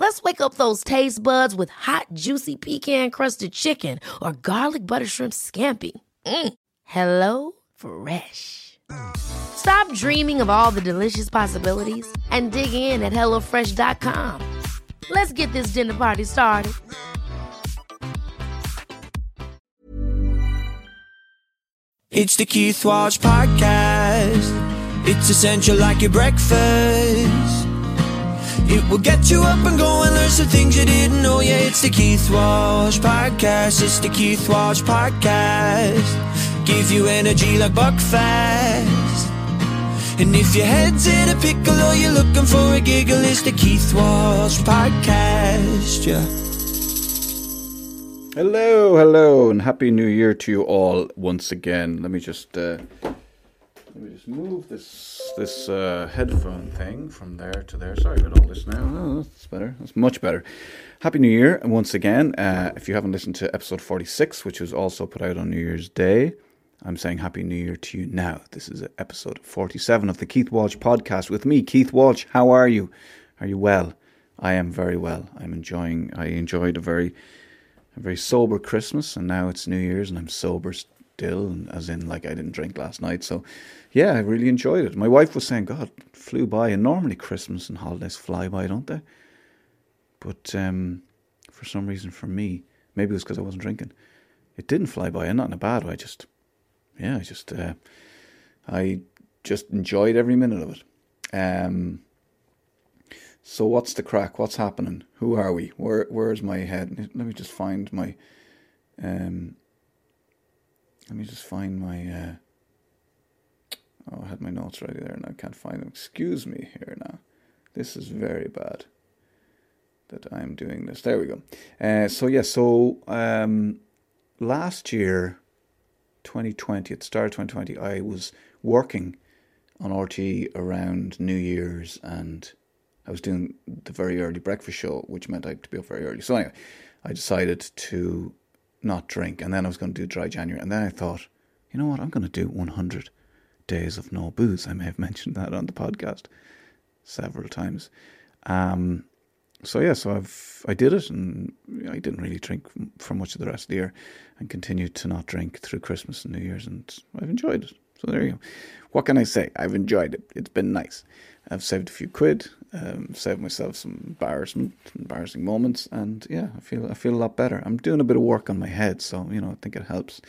Let's wake up those taste buds with hot, juicy pecan crusted chicken or garlic butter shrimp scampi. Mm. Hello Fresh. Stop dreaming of all the delicious possibilities and dig in at HelloFresh.com. Let's get this dinner party started. It's the Keith Walsh Podcast. It's essential like your breakfast. It will get you up and going, learn some things you didn't know. Yeah, it's the Keith Walsh Podcast. It's the Keith Walsh Podcast. Give you energy like Buckfast. And if your head's in a pickle or you're looking for a giggle, it's the Keith Walsh Podcast. Yeah. Hello, hello, and happy New Year to you all once again. Let me just uh, let me just move this this uh, headphone thing from there to there. Sorry about all this now. Oh, that's better. That's much better. Happy New Year, and once again, uh, if you haven't listened to episode forty six, which was also put out on New Year's Day, I'm saying Happy New Year to you now. This is episode forty seven of the Keith Walsh podcast with me, Keith Walsh. How are you? Are you well? I am very well. I'm enjoying. I enjoyed a very a very sober Christmas, and now it's New Year's, and I'm sober still, as in like I didn't drink last night. So, yeah, I really enjoyed it. My wife was saying, "God, flew by," and normally Christmas and holidays fly by, don't they? But um, for some reason, for me, maybe it was because I wasn't drinking. It didn't fly by, and not in a bad way. I just, yeah, I just, uh, I just enjoyed every minute of it. Um, so what's the crack? What's happening? Who are we? Where where's my head? Let me just find my um let me just find my uh Oh, I had my notes ready there and I can't find them. Excuse me here now. This is very bad that I'm doing this. There we go. Uh, so yeah, so um, last year, 2020, at the start of 2020, I was working on RTÉ around New Year's and I was doing the very early breakfast show, which meant I had to be up very early. So anyway, I decided to not drink, and then I was going to do dry January, and then I thought, you know what, I'm going to do 100 days of no booze. I may have mentioned that on the podcast several times. Um, so yeah, so I've I did it, and I didn't really drink for much of the rest of the year, and continued to not drink through Christmas and New Year's, and I've enjoyed it. So there you go. What can I say? I've enjoyed it. It's been nice. I've saved a few quid, um, saved myself some embarrassment, embarrassing moments, and yeah, I feel I feel a lot better. I'm doing a bit of work on my head, so you know I think it helps.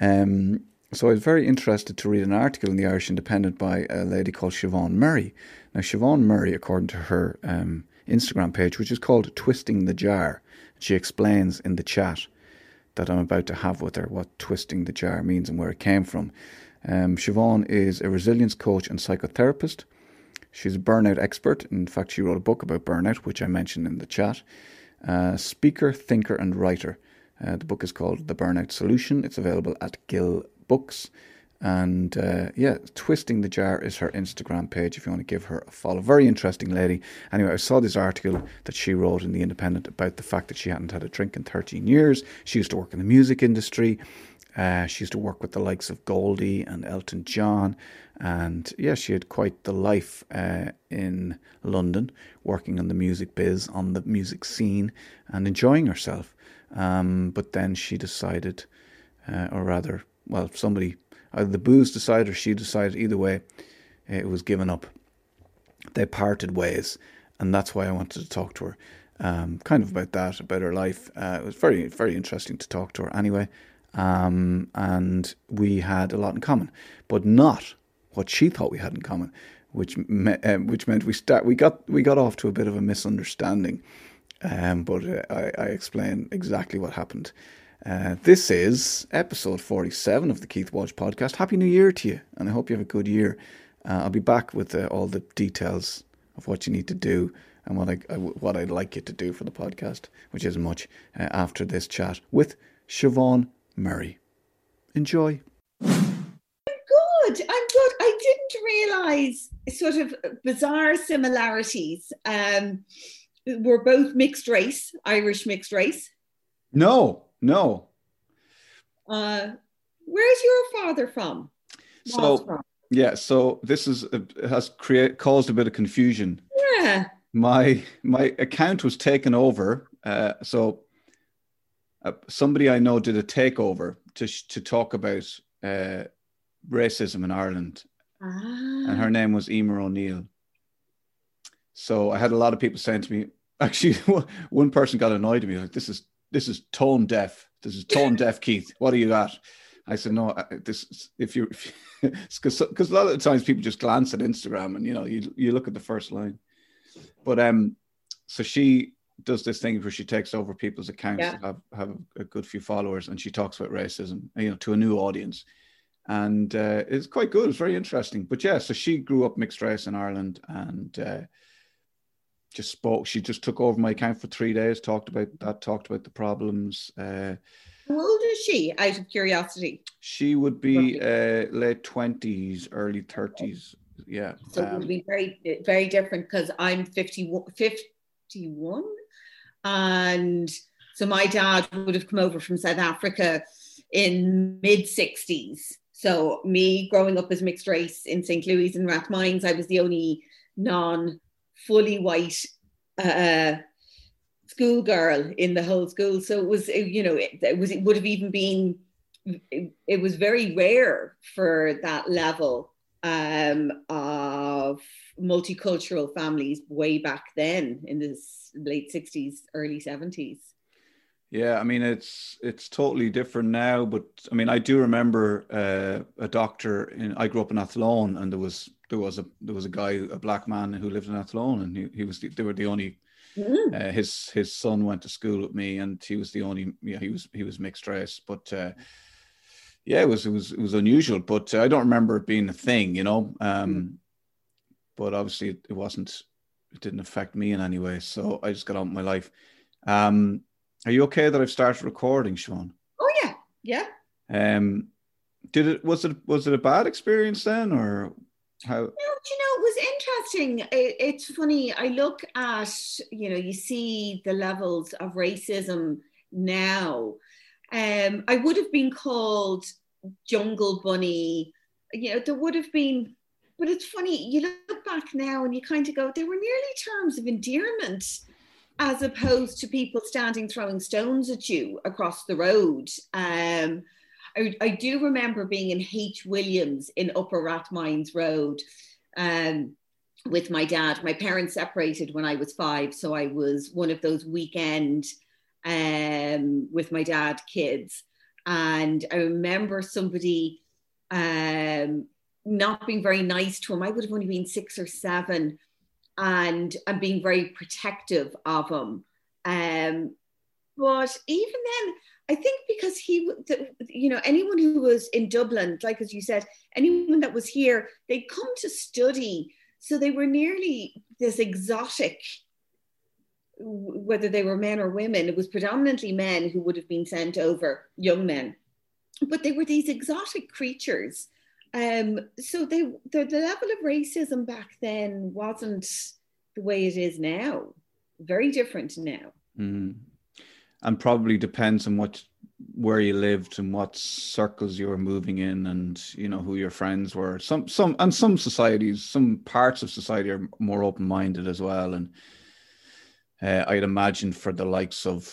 Um, so I was very interested to read an article in the Irish Independent by a lady called Siobhan Murray. Now Siobhan Murray, according to her um, Instagram page, which is called Twisting the Jar, she explains in the chat that I'm about to have with her what twisting the jar means and where it came from. Um, Siobhan is a resilience coach and psychotherapist. She's a burnout expert. In fact, she wrote a book about burnout, which I mentioned in the chat. Uh, speaker, thinker, and writer. Uh, the book is called The Burnout Solution. It's available at Gill Books. And uh, yeah, Twisting the Jar is her Instagram page if you want to give her a follow. Very interesting lady. Anyway, I saw this article that she wrote in The Independent about the fact that she hadn't had a drink in 13 years. She used to work in the music industry. Uh, she used to work with the likes of Goldie and Elton John. And yeah, she had quite the life uh, in London, working on the music biz, on the music scene, and enjoying herself. Um, but then she decided, uh, or rather, well, somebody, either the booze decided or she decided, either way, it was given up. They parted ways, and that's why I wanted to talk to her. Um, kind of about that, about her life. Uh, it was very, very interesting to talk to her anyway. Um, and we had a lot in common, but not what she thought we had in common, which me, uh, which meant we start we got we got off to a bit of a misunderstanding. Um, but uh, I, I explain exactly what happened. Uh, this is episode 47 of the Keith Walsh podcast. Happy New Year to you, and I hope you have a good year. Uh, I'll be back with uh, all the details of what you need to do and what I, I what I'd like you to do for the podcast, which isn't much, uh, after this chat with Siobhan Murray. Enjoy. good. I'm good. I didn't realize sort of bizarre similarities. Um, we're both mixed race, Irish mixed race. No, no. Uh, where's your father from? So from? yeah, so this is has create caused a bit of confusion. Yeah. My my account was taken over. Uh, so uh, somebody I know did a takeover to to talk about uh, racism in Ireland, ah. and her name was Emer O'Neill. So I had a lot of people saying to me, actually, one person got annoyed at me like, "This is this is tone deaf. This is tone deaf, Keith. What are you at?" I said, "No, this if you because because a lot of the times people just glance at Instagram and you know you you look at the first line, but um, so she does this thing where she takes over people's accounts yeah. have have a good few followers and she talks about racism, you know, to a new audience, and uh, it's quite good. It's very interesting. But yeah, so she grew up mixed race in Ireland and. Uh, just spoke. She just took over my account for three days. Talked about that. Talked about the problems. Uh, How old is she? Out of curiosity. She would be uh, late twenties, early thirties. Yeah. So um, it would be very, very different because I'm 51, 51 and so my dad would have come over from South Africa in mid 60s. So me growing up as mixed race in St. Louis and Rathmines, I was the only non fully white uh, schoolgirl in the whole school. So it was, you know, it, it, was it would have even been it, it was very rare for that level um, of multicultural families way back then in the late 60s, early 70s. Yeah, I mean it's it's totally different now, but I mean I do remember uh, a doctor in I grew up in Athlone and there was there was a there was a guy a black man who lived in Athlone and he, he was the, they were the only mm-hmm. uh, his his son went to school with me and he was the only yeah he was he was mixed race but uh, yeah it was it was it was unusual but uh, I don't remember it being a thing you know um, mm-hmm. but obviously it, it wasn't it didn't affect me in any way so I just got on with my life. Um, are you okay that I've started recording, Siobhan? Oh yeah, yeah. Um, did it was it was it a bad experience then, or how? No, you know, it was interesting. It, it's funny. I look at you know, you see the levels of racism now. Um, I would have been called jungle bunny. You know, there would have been but it's funny, you look back now and you kind of go, they were nearly terms of endearment as opposed to people standing throwing stones at you across the road. Um, I, I, do remember being in H. Williams in Upper Rathmines Road um, with my dad. My parents separated when I was five, so I was one of those weekend um, with my dad kids. And I remember somebody um, not being very nice to him. I would have only been six or seven and and being very protective of him. Um, but even then, I think because he, you know, anyone who was in Dublin, like as you said, anyone that was here, they'd come to study, so they were nearly this exotic. Whether they were men or women, it was predominantly men who would have been sent over, young men, but they were these exotic creatures um, so they, the, the level of racism back then wasn't the way it is now. Very different now. Mm. And probably depends on what where you lived and what circles you were moving in and you know who your friends were some some and some societies some parts of society are more open-minded as well and uh, i'd imagine for the likes of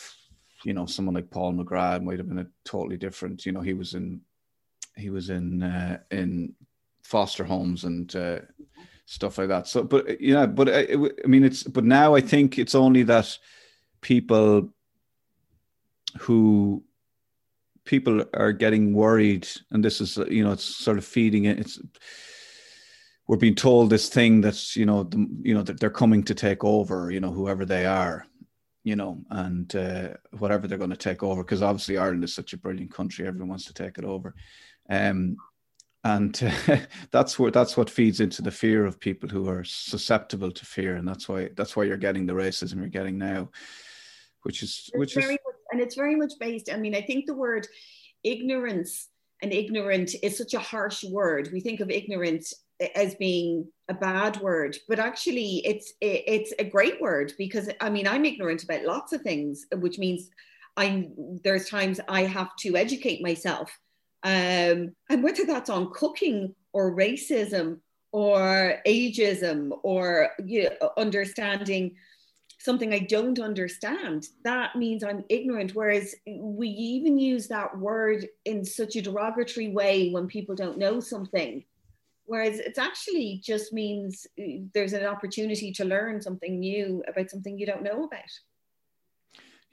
you know someone like paul mcgrath might have been a totally different you know he was in he was in uh, in foster homes and uh, stuff like that. So, but yeah, but uh, it, I mean, it's but now I think it's only that people who people are getting worried, and this is you know it's sort of feeding it. It's we're being told this thing that's you know the, you know that they're coming to take over. You know whoever they are. You know, and uh, whatever they're going to take over, because obviously Ireland is such a brilliant country, everyone wants to take it over. Um, and uh, that's where that's what feeds into the fear of people who are susceptible to fear, and that's why that's why you're getting the racism you're getting now, which is which very is. and it's very much based. I mean, I think the word ignorance and ignorant is such a harsh word. We think of ignorance as being a bad word, but actually, it's it's a great word because I mean, I'm ignorant about lots of things, which means I'm there's times I have to educate myself, um, and whether that's on cooking or racism or ageism or you know, understanding something I don't understand, that means I'm ignorant. Whereas we even use that word in such a derogatory way when people don't know something. Whereas it actually just means uh, there's an opportunity to learn something new about something you don't know about.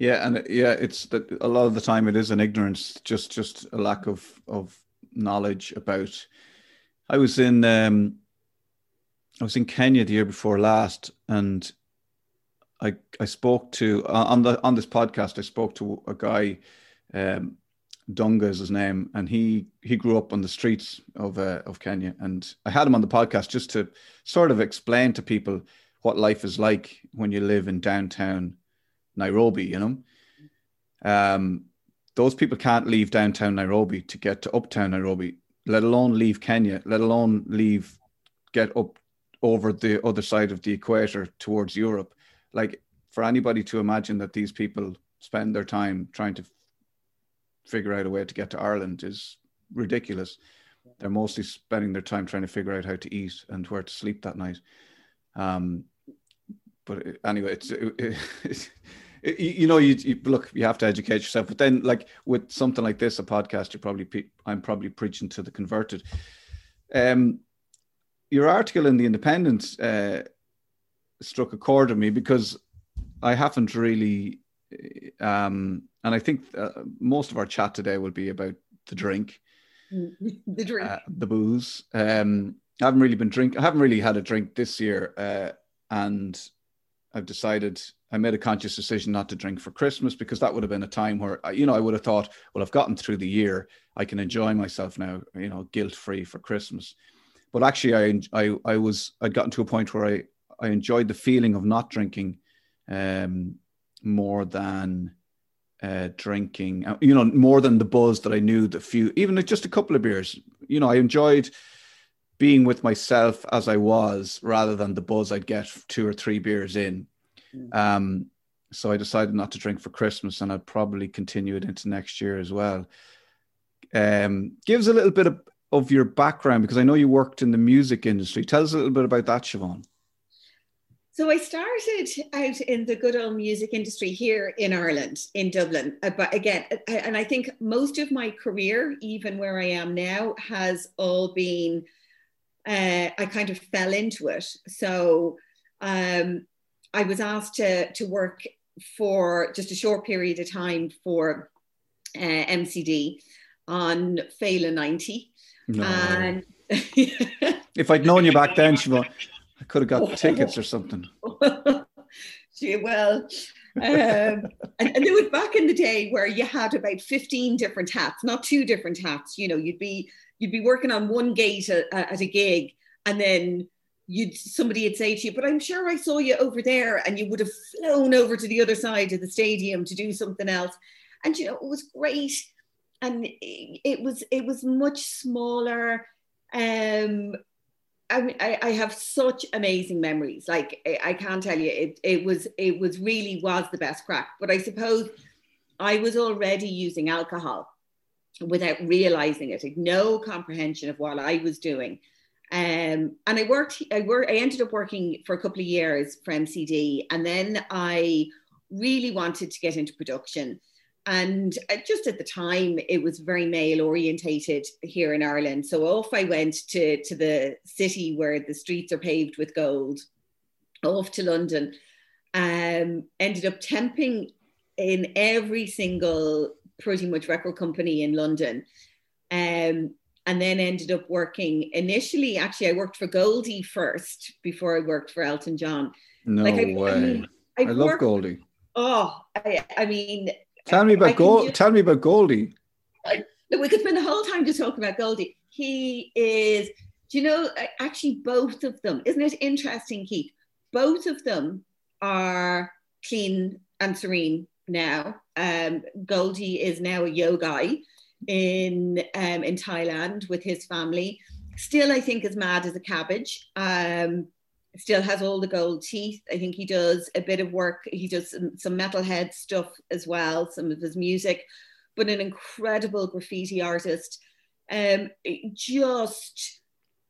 Yeah, and yeah, it's that a lot of the time it is an ignorance, just just a lack of of knowledge about. I was in um, I was in Kenya the year before last, and I I spoke to on the on this podcast. I spoke to a guy, um, Dunga is his name, and he he grew up on the streets of uh, of Kenya, and I had him on the podcast just to sort of explain to people what life is like when you live in downtown Nairobi. You know, um, those people can't leave downtown Nairobi to get to uptown Nairobi, let alone leave Kenya, let alone leave get up over the other side of the equator towards Europe. Like for anybody to imagine that these people spend their time trying to figure out a way to get to Ireland is ridiculous. They're mostly spending their time trying to figure out how to eat and where to sleep that night. Um, but anyway, it's, it, it's you know, you, you, look, you have to educate yourself. But then, like with something like this, a podcast, you're probably I'm probably preaching to the converted. Um, your article in the Independent uh, struck a chord with me because I haven't really, um, and I think uh, most of our chat today will be about the drink, the drink, uh, the booze. Um, I haven't really been drink. I haven't really had a drink this year, uh, and I've decided I made a conscious decision not to drink for Christmas because that would have been a time where you know I would have thought, well, I've gotten through the year, I can enjoy myself now, you know, guilt free for Christmas. But actually, I, I, I was, I'd gotten to a point where I, I enjoyed the feeling of not drinking um, more than uh, drinking, uh, you know, more than the buzz that I knew the few, even just a couple of beers. You know, I enjoyed being with myself as I was rather than the buzz I'd get two or three beers in. Mm. Um, so I decided not to drink for Christmas and I'd probably continue it into next year as well. Um, gives a little bit of of your background? Because I know you worked in the music industry. Tell us a little bit about that, Siobhan. So I started out in the good old music industry here in Ireland, in Dublin. Uh, but again, uh, and I think most of my career, even where I am now, has all been, uh, I kind of fell into it. So um, I was asked to, to work for just a short period of time for uh, MCD on Féile 90 no. And if I'd known you back then, Siobhan, I could have got tickets or something. Well, um, and, and there was back in the day where you had about 15 different hats, not two different hats. You know, you'd be you'd be working on one gate at, at a gig, and then you'd somebody would say to you, "But I'm sure I saw you over there," and you would have flown over to the other side of the stadium to do something else. And you know, it was great and it was it was much smaller um I mean, I, I, have such amazing memories. Like I, I can't tell you, it, it was it was really was the best crack. But I suppose I was already using alcohol without realizing it. Like no comprehension of what I was doing. Um, and I worked. I worked. I ended up working for a couple of years for MCD, and then I really wanted to get into production and uh, just at the time it was very male orientated here in ireland so off i went to to the city where the streets are paved with gold off to london um ended up temping in every single pretty much record company in london um and then ended up working initially actually i worked for goldie first before i worked for elton john no like I, way i, mean, I, love goldie oh I, I mean Tell me about Gold. Tell me about Goldie. I, we could spend the whole time just talking about Goldie. He is. Do you know? Actually, both of them. Isn't it interesting, Keith? Both of them are clean and serene now. Um, Goldie is now a yogi in um, in Thailand with his family. Still, I think as mad as a cabbage. Um, still has all the gold teeth. I think he does a bit of work. He does some, some metalhead stuff as well, some of his music, but an incredible graffiti artist. Um, just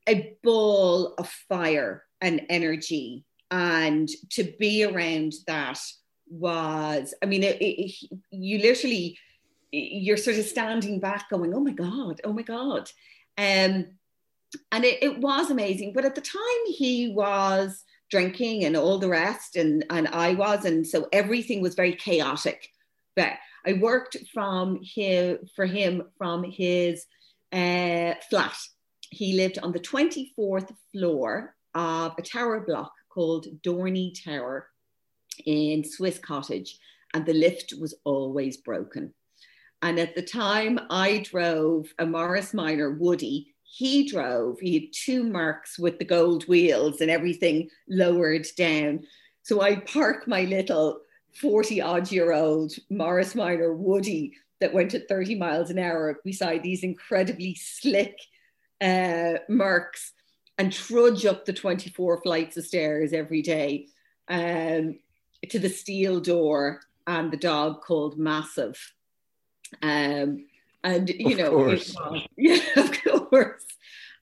a ball of fire and energy. And to be around that was, I mean, it, it, you literally, you're sort of standing back going, oh my God, oh my God. Um, and it, it was amazing. But at the time, he was drinking and all the rest, and, and I was. And so everything was very chaotic. But I worked from him for him from his uh, flat. He lived on the 24th floor of a tower block called Dorney Tower in Swiss Cottage, and the lift was always broken. And at the time, I drove a Morris Minor Woody. He drove, he had two Mercs with the gold wheels and everything lowered down. So I park my little 40 odd year old Morris Minor Woody that went at 30 miles an hour beside these incredibly slick uh, Mercs and trudge up the 24 flights of stairs every day um, to the steel door and the dog called Massive. Um, and you of know, course. Was, yeah, of course.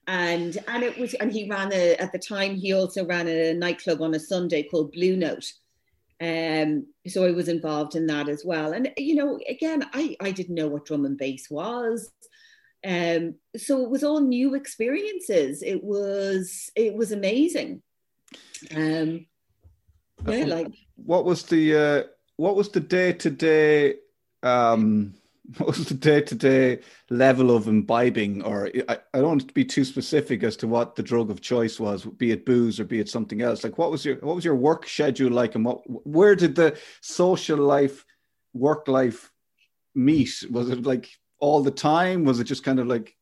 And and it was, and he ran a at the time he also ran a nightclub on a Sunday called Blue Note. Um, so I was involved in that as well. And you know, again, I I didn't know what drum and bass was. Um, so it was all new experiences. It was it was amazing. Um, yeah, like what was the uh, what was the day to day um what was the day to day level of imbibing? Or I, I don't want to be too specific as to what the drug of choice was be it booze or be it something else. Like what was your what was your work schedule like and what where did the social life work life meet? Was it like all the time? Was it just kind of like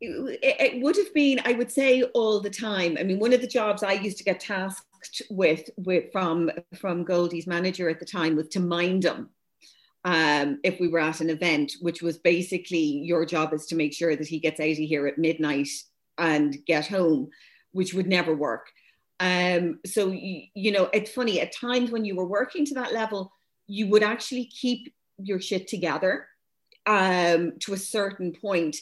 it, it would have been i would say all the time. I mean one of the jobs i used to get tasked with with from from goldie's manager at the time was to mind them um, if we were at an event, which was basically your job is to make sure that he gets out of here at midnight and get home, which would never work. Um, so, you, you know, it's funny, at times when you were working to that level, you would actually keep your shit together um, to a certain point,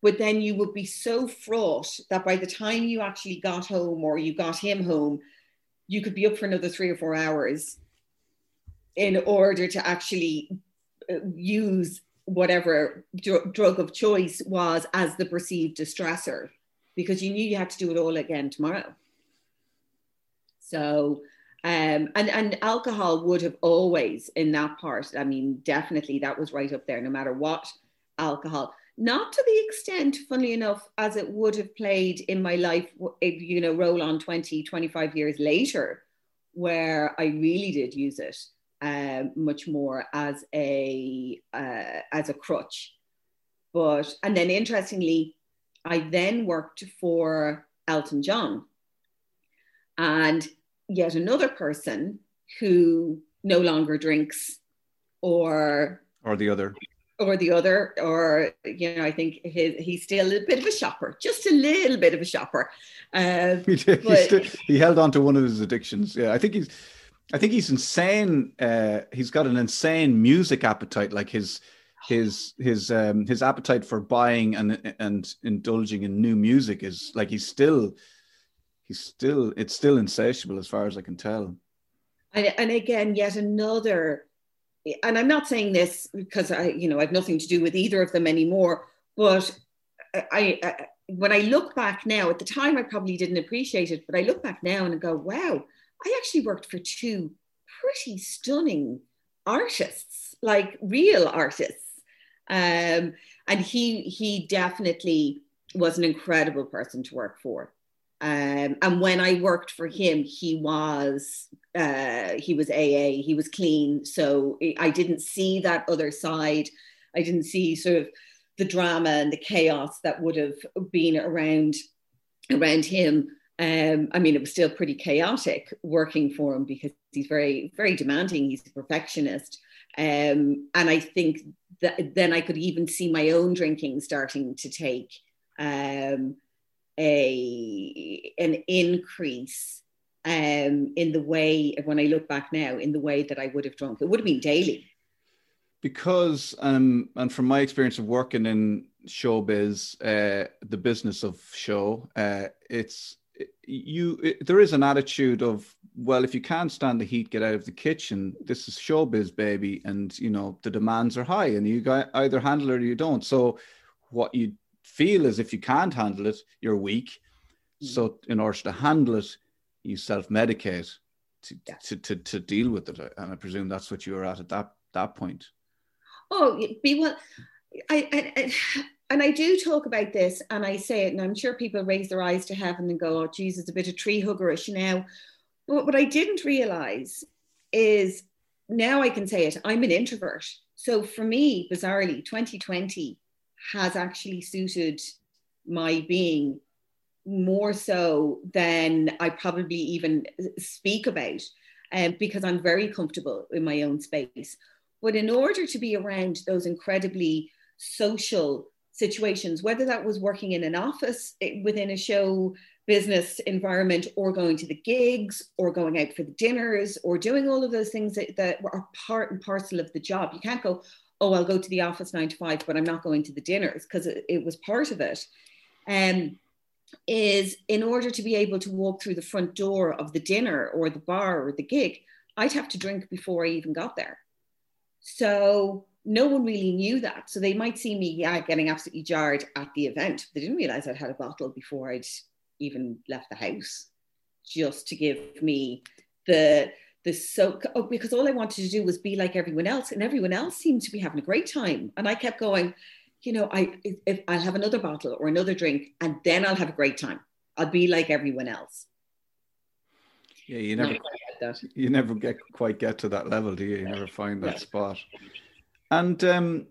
but then you would be so fraught that by the time you actually got home or you got him home, you could be up for another three or four hours in order to actually use whatever dr- drug of choice was as the perceived distressor because you knew you had to do it all again tomorrow. So, um, and, and alcohol would have always in that part, I mean, definitely that was right up there, no matter what alcohol. Not to the extent, funnily enough, as it would have played in my life, if, you know, roll on 20, 25 years later, where I really did use it uh, much more as a uh, as a crutch. But and then interestingly, I then worked for Elton John, and yet another person who no longer drinks, or or the other, or the other, or you know, I think his, he's still a bit of a shopper, just a little bit of a shopper. Uh, he, did, but, he, still, he held on to one of his addictions. Yeah, I think he's I think he's insane. Uh, he's got an insane music appetite. Like his his his um, his appetite for buying and and indulging in new music is like he's still he's still it's still insatiable as far as I can tell. And, and again, yet another. And I'm not saying this because I, you know, I've nothing to do with either of them anymore. But I, I when I look back now, at the time I probably didn't appreciate it, but I look back now and I go, wow I actually worked for two pretty stunning artists, like real artists. Um, and he he definitely was an incredible person to work for. Um, and when I worked for him, he was uh, he was AA, he was clean. So I didn't see that other side. I didn't see sort of the drama and the chaos that would have been around around him. Um, I mean, it was still pretty chaotic working for him because he's very, very demanding. He's a perfectionist. Um, and I think that then I could even see my own drinking starting to take um, a an increase um, in the way when I look back now in the way that I would have drunk. It would have been daily. Because um, and from my experience of working in showbiz, uh, the business of show, uh, it's you. It, there is an attitude of well, if you can't stand the heat, get out of the kitchen. This is showbiz, baby, and you know the demands are high, and you got either handle it or you don't. So what you feel is if you can't handle it, you're weak. Mm. So in order to handle it, you self-medicate to, yeah. to, to, to deal with it. And I presume that's what you were at at that, that point. Oh, be well. I, I, I, and I do talk about this and I say it, and I'm sure people raise their eyes to heaven and go, oh, Jesus, a bit of tree huggerish now. But what I didn't realize is now I can say it, I'm an introvert. So for me, bizarrely, 2020 has actually suited my being more so than I probably even speak about um, because I'm very comfortable in my own space. But in order to be around those incredibly social situations, whether that was working in an office eh, within a show business environment or going to the gigs or going out for the dinners or doing all of those things that, that are part and parcel of the job. You can't go, oh, I'll go to the office nine to five, but I'm not going to the dinners because it, it, was part of it. Um, is in order to be able to walk through the front door of the dinner or the bar or the gig, I'd have to drink before I even got there. So no one really knew that. So they might see me, yeah, getting absolutely jarred at the event. They didn't realize I'd had a bottle before I'd even left the house, just to give me the the so oh, because all I wanted to do was be like everyone else, and everyone else seemed to be having a great time. And I kept going, you know, I if I'll have another bottle or another drink, and then I'll have a great time. I'll be like everyone else. Yeah, you never you never get quite get to that level, do you? You never find that yeah. spot. And um,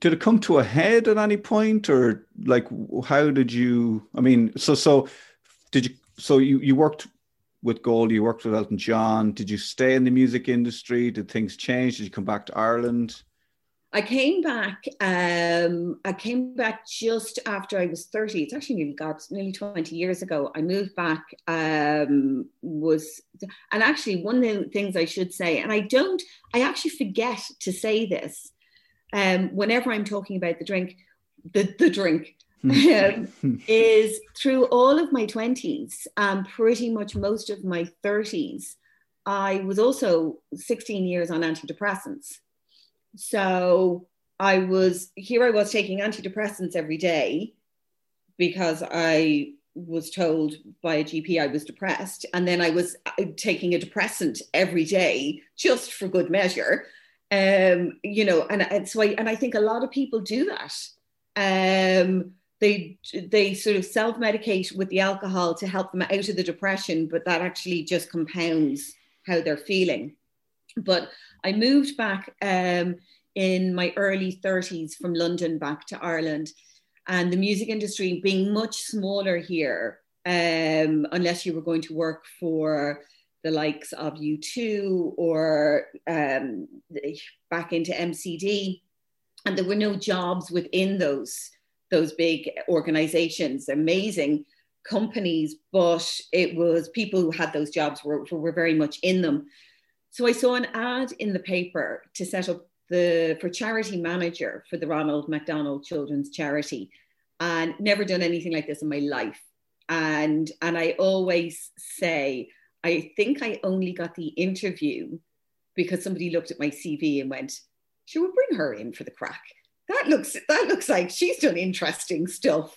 did it come to a head at any point, or like how did you? I mean, so so did you? So you you worked with Gold, you worked with Elton John. Did you stay in the music industry? Did things change? Did you come back to Ireland? I came back. Um, I came back just after I was thirty. It's actually nearly got nearly twenty years ago. I moved back. Um, was and actually one of the things I should say, and I don't. I actually forget to say this. Um, whenever I'm talking about the drink, the the drink. um, is through all of my 20s and pretty much most of my 30s, I was also 16 years on antidepressants. So I was here, I was taking antidepressants every day because I was told by a GP I was depressed. And then I was uh, taking a depressant every day just for good measure. Um, you know, and, and so I, and I think a lot of people do that. Um, they they sort of self-medicate with the alcohol to help them out of the depression, but that actually just compounds how they're feeling. But I moved back um, in my early 30s from London back to Ireland. And the music industry being much smaller here, um, unless you were going to work for the likes of U2 or um, back into MCD. And there were no jobs within those, those big organizations, amazing companies, but it was people who had those jobs were, were very much in them. So I saw an ad in the paper to set up the for charity manager for the Ronald McDonald Children's Charity, and never done anything like this in my life. And and I always say, I think I only got the interview because somebody looked at my CV and went, "She will bring her in for the crack." That looks that looks like she's done interesting stuff.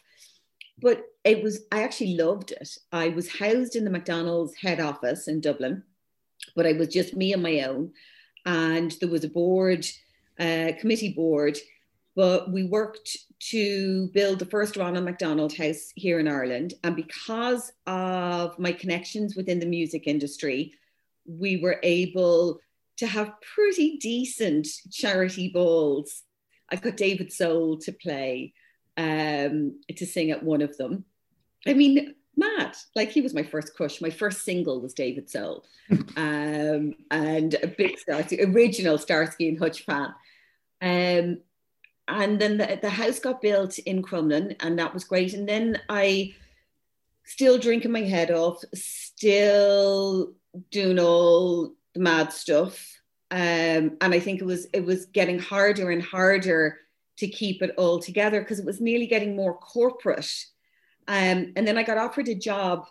But it was I actually loved it. I was housed in the McDonald's head office in Dublin but I was just me on my own. And there was a board, uh, committee board, but we worked to build the first Ronald McDonald House here in Ireland. And because of my connections within the music industry, we were able to have pretty decent charity balls. I got David Soul to play, um, to sing at one of them. I mean, mad. Like he was my first crush. My first single was David Soul, um, and a big Starsky, original Starsky and Hutch fan. Um, and then the, the house got built in Crumlin, and that was great. And then I still drinking my head off, still doing all the mad stuff. Um, and I think it was it was getting harder and harder to keep it all together because it was nearly getting more corporate. Um, and then I got offered a job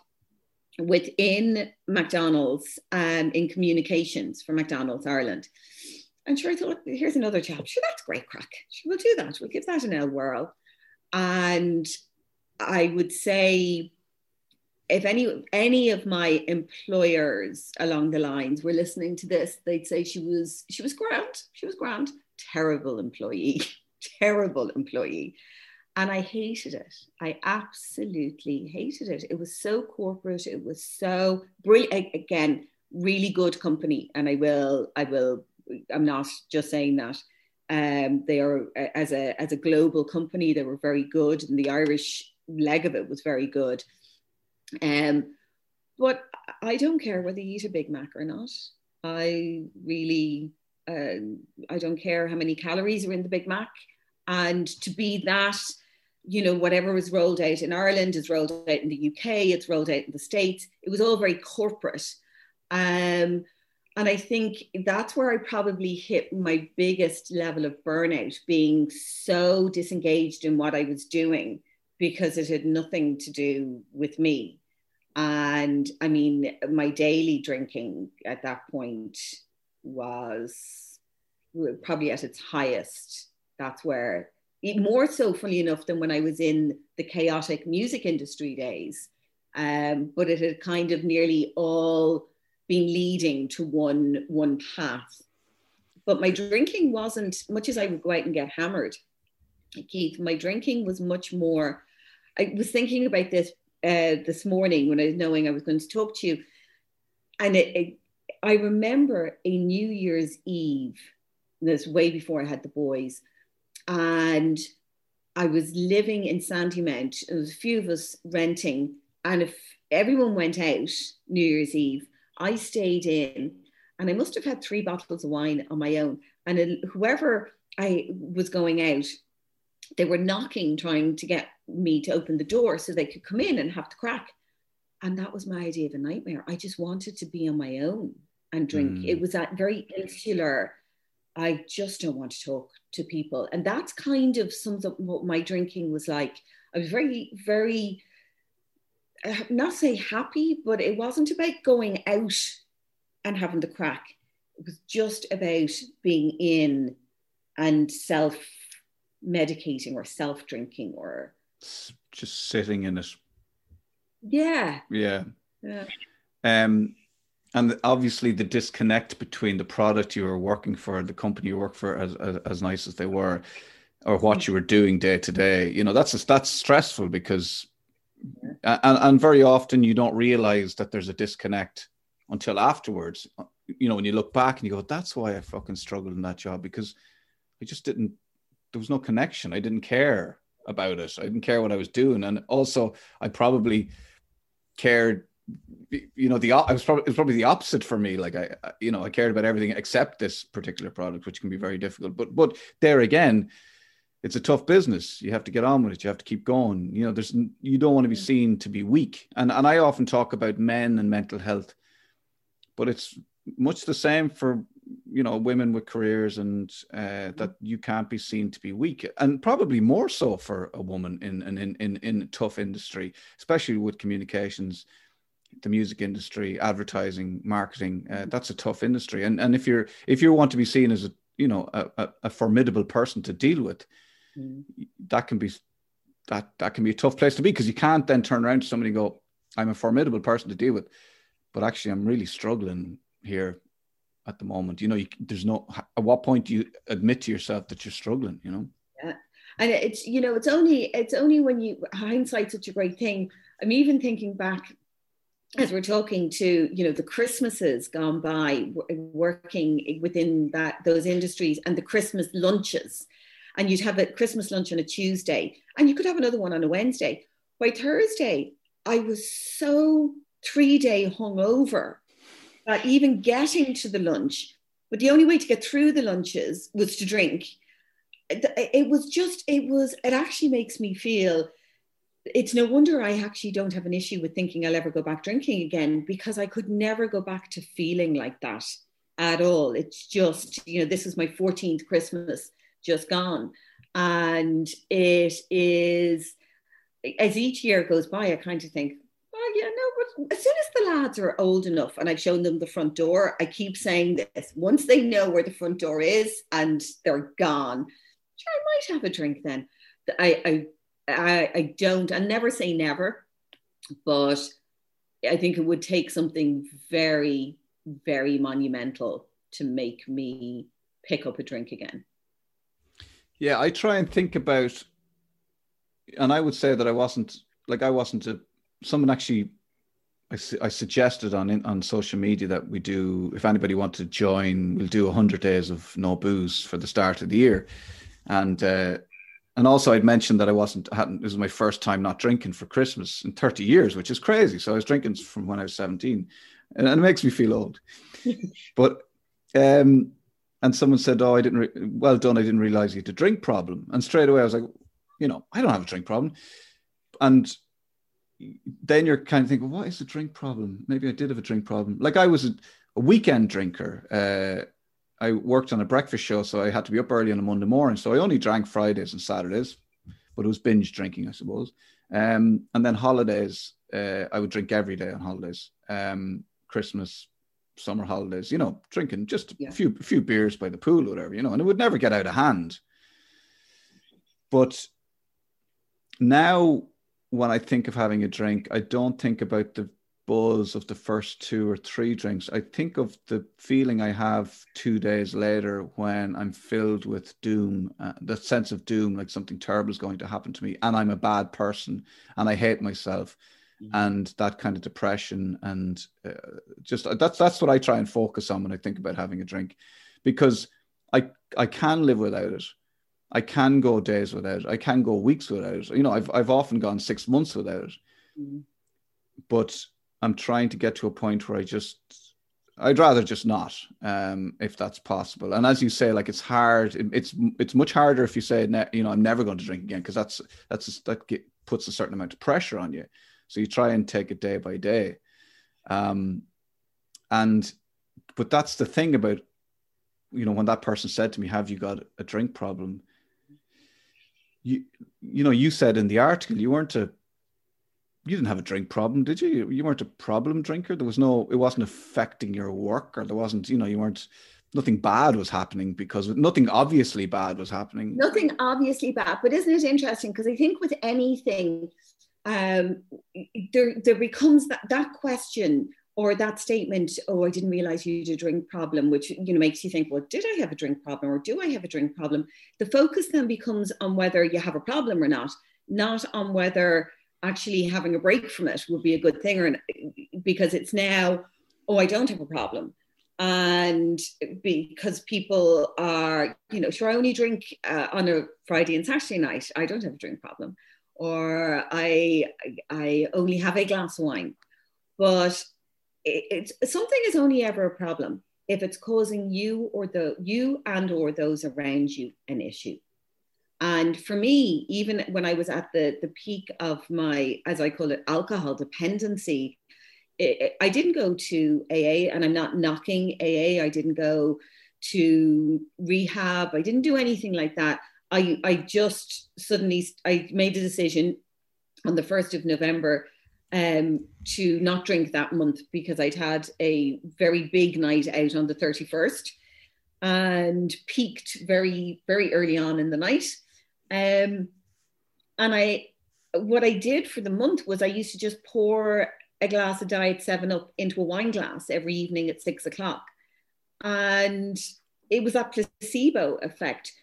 within McDonald's um, in communications for McDonald's Ireland. And sure, I thought, here's another job. Sure, that's great crack. Sure, we'll do that. We'll give that an L whirl. And I would say if any any of my employers along the lines were listening to this, they'd say she was she was grand. She was grand. Terrible employee. Terrible employee. And I hated it. I absolutely hated it. It was so corporate. It was so brilliant. Again, really good company. And I will, I will, I'm not just saying that. Um, they are as a as a global company, they were very good, and the Irish leg of it was very good. Um, but I don't care whether you eat a Big Mac or not. I really, uh, I don't care how many calories are in the Big Mac. And to be that, you know, whatever was rolled out in Ireland is rolled out in the UK, it's rolled out in the States. It was all very corporate. Um, and I think that's where I probably hit my biggest level of burnout, being so disengaged in what I was doing because it had nothing to do with me. And I mean, my daily drinking at that point was probably at its highest. That's where, more so, funny enough, than when I was in the chaotic music industry days. Um, but it had kind of nearly all been leading to one one path. But my drinking wasn't much as I would go out and get hammered. Keith, my drinking was much more. I was thinking about this uh, this morning when I was knowing I was going to talk to you. And it, it, I remember a New Year's Eve, this way before I had the boys, and I was living in Sandymount. There was a few of us renting, and if everyone went out New Year's Eve, I stayed in, and I must have had three bottles of wine on my own. And whoever I was going out, they were knocking, trying to get me to open the door so they could come in and have the crack. And that was my idea of a nightmare. I just wanted to be on my own and drink. Mm. It was that very insular. I just don't want to talk to people. And that's kind of sums up what my drinking was like. I was very, very, uh, not say happy, but it wasn't about going out and having the crack. It was just about being in and self medicating or self drinking or just sitting in it. Yeah. Yeah. Yeah. Um, and obviously the disconnect between the product you were working for, the company you work for, as, as, as nice as they were, or what you were doing day to day, you know, that's that's stressful because, and and very often you don't realize that there's a disconnect until afterwards. You know, when you look back and you go, "That's why I fucking struggled in that job because I just didn't. There was no connection. I didn't care about it. I didn't care what I was doing, and also I probably cared. You know, the I was probably it was probably the opposite for me. Like I, you know, I cared about everything except this particular product, which can be very difficult. But but there again, it's a tough business. You have to get on with it. You have to keep going. You know, there's you don't want to be seen to be weak. And and I often talk about men and mental health, but it's much the same for you know women with careers and uh, that you can't be seen to be weak and probably more so for a woman in an in in in a tough industry especially with communications the music industry advertising marketing uh, that's a tough industry and and if you're if you want to be seen as a you know a, a formidable person to deal with mm. that can be that that can be a tough place to be because you can't then turn around to somebody and go i'm a formidable person to deal with but actually i'm really struggling here at the moment? You know, you, there's no. At what point do you admit to yourself that you're struggling? You know. Yeah, and it's you know it's only it's only when you hindsight's such a great thing. I'm even thinking back as we're talking to you know the Christmases gone by, working within that those industries and the Christmas lunches, and you'd have a Christmas lunch on a Tuesday, and you could have another one on a Wednesday. By Thursday, I was so three day hungover that even getting to the lunch, but the only way to get through the lunches was to drink. It was just, it was, it actually makes me feel it's no wonder I actually don't have an issue with thinking I'll ever go back drinking again because I could never go back to feeling like that at all. It's just, you know, this is my 14th Christmas just gone. And it is, as each year goes by, I kind of think, oh, yeah, no, but as soon as the lads are old enough and I've shown them the front door, I keep saying this once they know where the front door is and they're gone, sure, I might have a drink then. I, I I, I don't, I never say never, but I think it would take something very, very monumental to make me pick up a drink again. Yeah, I try and think about, and I would say that I wasn't like I wasn't a someone actually. I, I suggested on on social media that we do if anybody wants to join, we'll do hundred days of no booze for the start of the year, and uh, and also I'd mentioned that I wasn't hadn't this was my first time not drinking for Christmas in 30 years, which is crazy. So I was drinking from when I was 17. And, and it makes me feel old. but um and someone said, Oh, I didn't re- well done, I didn't realize you had a drink problem. And straight away I was like, you know, I don't have a drink problem. And then you're kind of thinking, well, what is a drink problem? Maybe I did have a drink problem. Like I was a, a weekend drinker. Uh, I worked on a breakfast show, so I had to be up early on a Monday morning. So I only drank Fridays and Saturdays, but it was binge drinking, I suppose. Um, and then holidays, uh, I would drink every day on holidays. Um, Christmas, summer holidays, you know, drinking just yeah. a few a few beers by the pool, or whatever, you know, and it would never get out of hand. But now, when I think of having a drink, I don't think about the buzz of the first two or three drinks, I think of the feeling I have two days later when I'm filled with doom, uh, the sense of doom, like something terrible is going to happen to me, and I'm a bad person, and I hate myself, mm-hmm. and that kind of depression, and uh, just uh, that's that's what I try and focus on when I think about having a drink, because I I can live without it. I can go days without it. I can go weeks without it. You know, I've I've often gone six months without it. Mm-hmm. But I'm trying to get to a point where I just I'd rather just not, um, if that's possible. And as you say, like it's hard. It, it's it's much harder if you say, ne- you know, I'm never going to drink again, because that's that's that get, puts a certain amount of pressure on you. So you try and take it day by day. Um, and but that's the thing about, you know, when that person said to me, "Have you got a drink problem?" You you know, you said in the article you weren't a you didn't have a drink problem, did you? You weren't a problem drinker. There was no, it wasn't affecting your work, or there wasn't, you know, you weren't, nothing bad was happening because nothing obviously bad was happening. Nothing obviously bad, but isn't it interesting? Because I think with anything, um, there there becomes that that question or that statement. Oh, I didn't realize you had a drink problem, which you know makes you think, well, did I have a drink problem, or do I have a drink problem? The focus then becomes on whether you have a problem or not, not on whether actually having a break from it would be a good thing or because it's now oh i don't have a problem. And because people are you know sure i only drink uh, on a friday and saturday night i don't have a drink problem. Or i i only have a glass of wine. But it, it's something is only ever a problem if it's causing you or the you and or those around you an issue and for me, even when I was at the, the peak of my, as I call it, alcohol dependency, it, I didn't go to AA and I'm not knocking AA. I didn't go to rehab. I didn't do anything like that. I, I just suddenly, I made a decision on the 1st of November um, to not drink that month because I'd had a very big night out on the 31st and peaked very, very early on in the night. Um, and I, what I did for the month was I used to just pour a glass of Diet 7 Up into a wine glass every evening at six o'clock. And it was that placebo effect.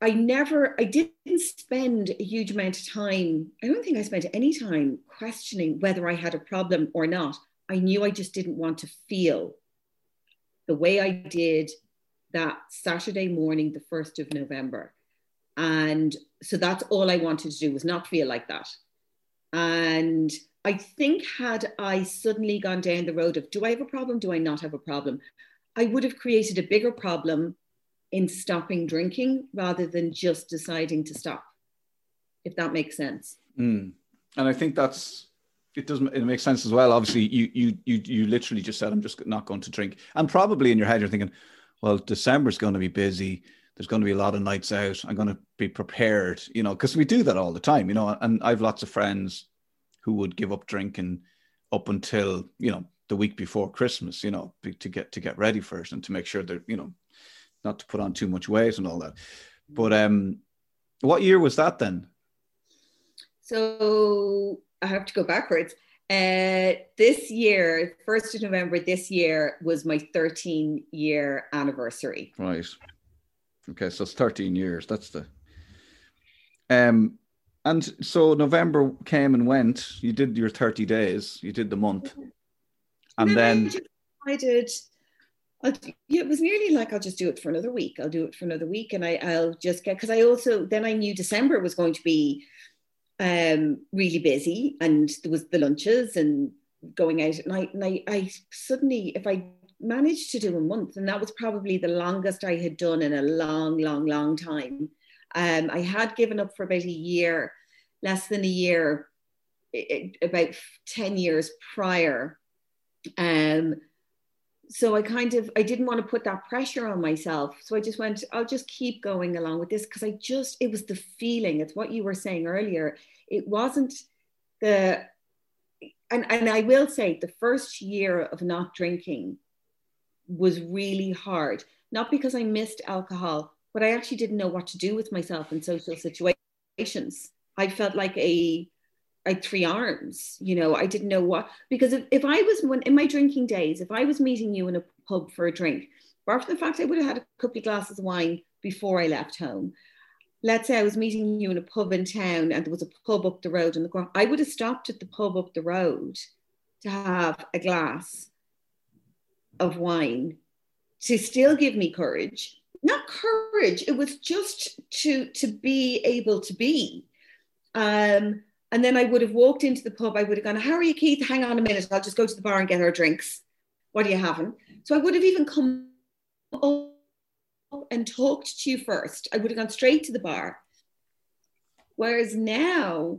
I never, I didn't spend a huge amount of time. I don't think I spent any time questioning whether I had a problem or not. I knew I just didn't want to feel the way I did that Saturday morning, the 1st of November. And so that's all I wanted to do was not feel like that. And I think had I suddenly gone down the road of do I have a problem? Do I not have a problem? I would have created a bigger problem in stopping drinking rather than just deciding to stop, if that makes sense. Mm. And I think that's it doesn't it makes sense as well. Obviously, you you you you literally just said I'm just not going to drink. And probably in your head you're thinking, well, December's going to be busy. There's going to be a lot of nights out. I'm going to be prepared, you know, because we do that all the time, you know. And I've lots of friends who would give up drinking up until you know the week before Christmas, you know, to get to get ready first and to make sure they're you know not to put on too much weight and all that. But um, what year was that then? So I have to go backwards. Uh, this year, first of November this year was my 13 year anniversary. Right. Okay, so it's 13 years. That's the. Um, and so November came and went. You did your 30 days. You did the month, and, and then, then I did. I'll, it was nearly like I'll just do it for another week. I'll do it for another week, and I, I'll just get because I also then I knew December was going to be um, really busy, and there was the lunches and going out at night, and I, I suddenly if I managed to do a month, and that was probably the longest I had done in a long, long, long time. Um, I had given up for about a year, less than a year, it, about 10 years prior. Um, so I kind of I didn't want to put that pressure on myself. So I just went, I'll just keep going along with this because I just it was the feeling. It's what you were saying earlier. It wasn't the and, and I will say the first year of not drinking was really hard. Not because I missed alcohol, but I actually didn't know what to do with myself in social situations. I felt like a I three arms. You know, I didn't know what because if, if I was when in my drinking days, if I was meeting you in a pub for a drink, apart from the fact I would have had a couple of glasses of wine before I left home. Let's say I was meeting you in a pub in town and there was a pub up the road in the. I would have stopped at the pub up the road to have a glass of wine to still give me courage. Not courage, it was just to to be able to be. Um, and then I would have walked into the pub. I would have gone, How are you, Keith? Hang on a minute. I'll just go to the bar and get our drinks. What are you having? So I would have even come and talked to you first. I would have gone straight to the bar. Whereas now,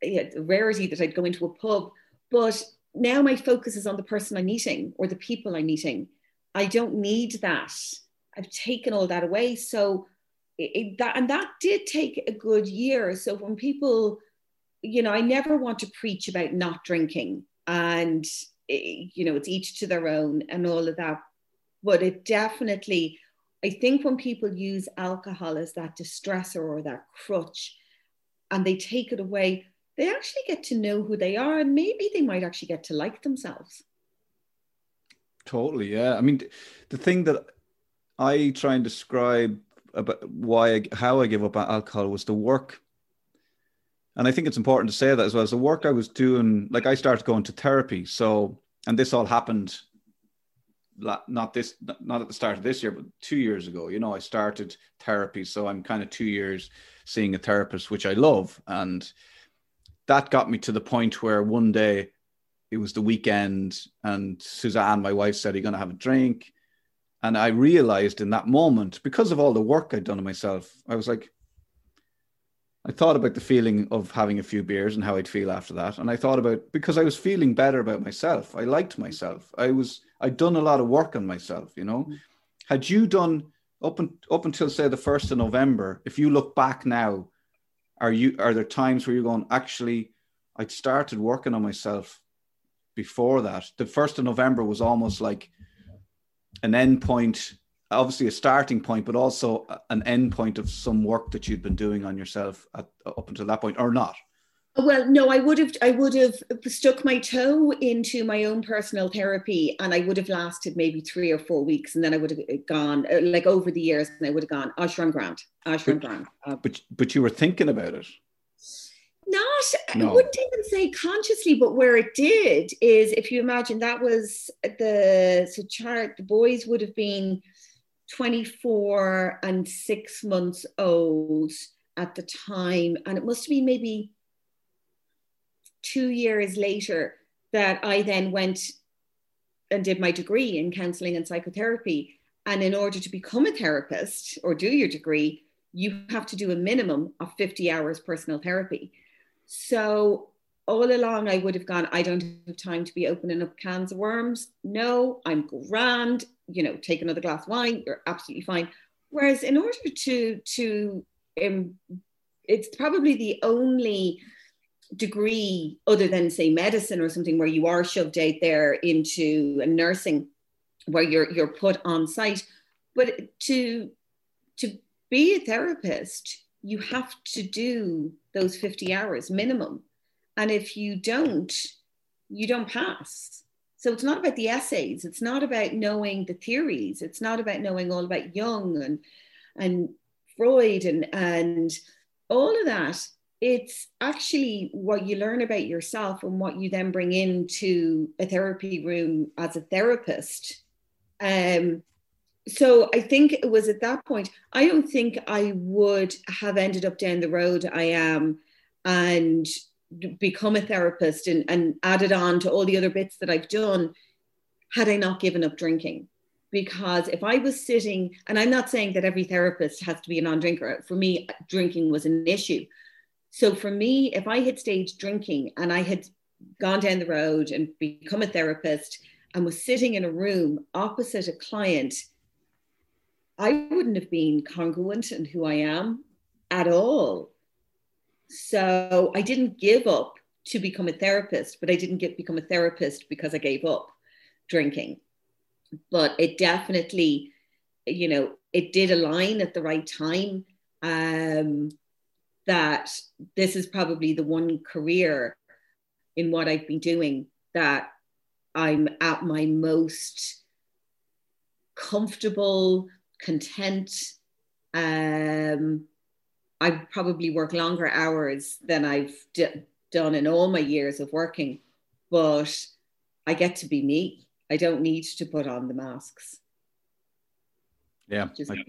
yeah, the rarity that I'd go into a pub, but now my focus is on the person I'm meeting or the people I'm meeting. I don't need that. I've taken all that away. So it, that and that did take a good year. So when people you know, I never want to preach about not drinking and, eh, you know, it's each to their own and all of that. But it definitely, I think when people use alcohol as that distressor or that crutch and they take it away, they actually get to know who they are and maybe they might actually get to like themselves. Totally. Yeah. I mean, the thing that I try and describe about why, I, how I give up alcohol was the work and I think it's important to say that as well as the work I was doing, like I started going to therapy. So, and this all happened not this, not at the start of this year, but two years ago. You know, I started therapy. So I'm kind of two years seeing a therapist, which I love. And that got me to the point where one day it was the weekend and Suzanne, my wife, said, Are you going to have a drink? And I realized in that moment, because of all the work I'd done on myself, I was like, I thought about the feeling of having a few beers and how I'd feel after that. And I thought about because I was feeling better about myself. I liked myself. I was I'd done a lot of work on myself, you know. Mm-hmm. Had you done up and up until say the first of November, if you look back now, are you are there times where you're going, actually, I'd started working on myself before that. The first of November was almost like an end point obviously a starting point, but also an end point of some work that you'd been doing on yourself at, up until that point, or not? Well, no, I would have I would have stuck my toe into my own personal therapy, and I would have lasted maybe three or four weeks, and then I would have gone uh, like over the years, and I would have gone Ashram Grant, Ashram Grant. Uh, but but you were thinking about it. Not, no. I wouldn't even say consciously, but where it did is, if you imagine that was the so chart, the boys would have been 24 and six months old at the time. And it must be maybe two years later that I then went and did my degree in counseling and psychotherapy. And in order to become a therapist or do your degree, you have to do a minimum of 50 hours personal therapy. So all along, I would have gone, I don't have time to be opening up cans of worms. No, I'm grand. You know, take another glass of wine. You're absolutely fine. Whereas in order to to um, it's probably the only degree other than say medicine or something where you are shoved out there into a nursing where you're you're put on site. But to to be a therapist you have to do those 50 hours minimum. And if you don't you don't pass. So it's not about the essays. It's not about knowing the theories. It's not about knowing all about jung and and freud and and all of that it's actually what you learn about yourself and what you then bring into a therapy room as a therapist. Um, so I think it was at that point, I don't think I would have ended up down the road I am and become a therapist and, and added on to all the other bits that I've done had I not given up drinking. Because if I was sitting, and I'm not saying that every therapist has to be a non drinker, for me, drinking was an issue so for me, if I had stayed drinking and I had gone down the road and become a therapist and was sitting in a room opposite a client, I wouldn't have been congruent in who I am at all. So I didn't give up to become a therapist, but I didn't get become a therapist because I gave up drinking. But it definitely, you know, it did align at the right time. Um, that this is probably the one career in what I've been doing that I'm at my most comfortable, content. Um, I probably work longer hours than I've d- done in all my years of working, but I get to be me. I don't need to put on the masks. Yeah, I,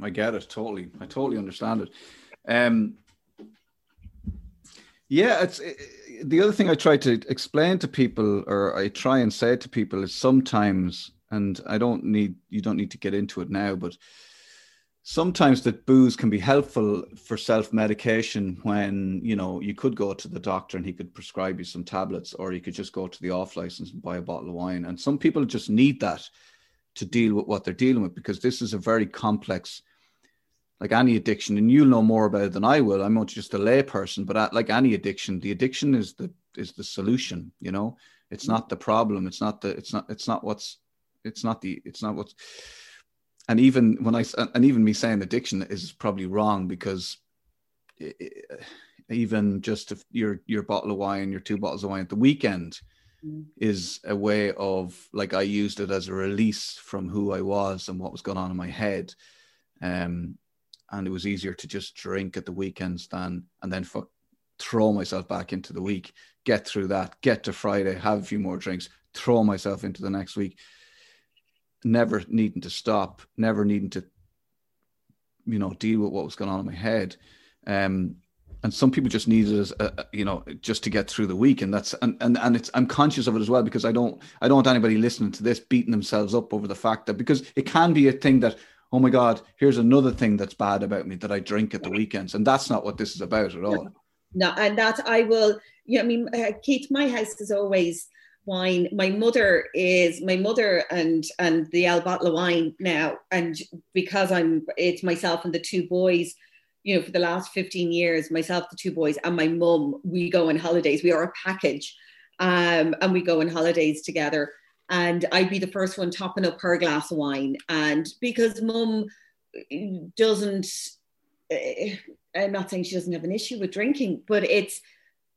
I, get it totally. I totally understand it. Um, yeah, it's it, the other thing I try to explain to people, or I try and say to people, is sometimes, and I don't need you don't need to get into it now, but sometimes that booze can be helpful for self medication when you know you could go to the doctor and he could prescribe you some tablets, or you could just go to the off license and buy a bottle of wine. And some people just need that to deal with what they're dealing with because this is a very complex like any addiction, and you'll know more about it than I will. I'm not just a layperson, but at, like any addiction, the addiction is the is the solution. You know, it's not the problem. It's not the. It's not. It's not what's. It's not the. It's not what's. And even when I and even me saying addiction is probably wrong because even just if your your bottle of wine, your two bottles of wine at the weekend mm. is a way of like I used it as a release from who I was and what was going on in my head. Um, and it was easier to just drink at the weekends than and then throw myself back into the week, get through that, get to Friday, have a few more drinks, throw myself into the next week. Never needing to stop, never needing to, you know, deal with what was going on in my head. Um, and some people just need it as a, you know just to get through the week and that's and, and and it's i'm conscious of it as well because i don't i don't want anybody listening to this beating themselves up over the fact that because it can be a thing that oh my God, here's another thing that's bad about me that I drink at the weekends. And that's not what this is about at all. No, and that I will, you know, I mean, uh, my house is always wine. My mother is my mother and and the El bottle wine now. And because I'm it's myself and the two boys, you know, for the last 15 years, myself, the two boys, and my mum, we go on holidays. We are a package. Um, and we go on holidays together and I'd be the first one topping up her glass of wine. And because mum doesn't, eh, I'm not saying she doesn't have an issue with drinking, but it's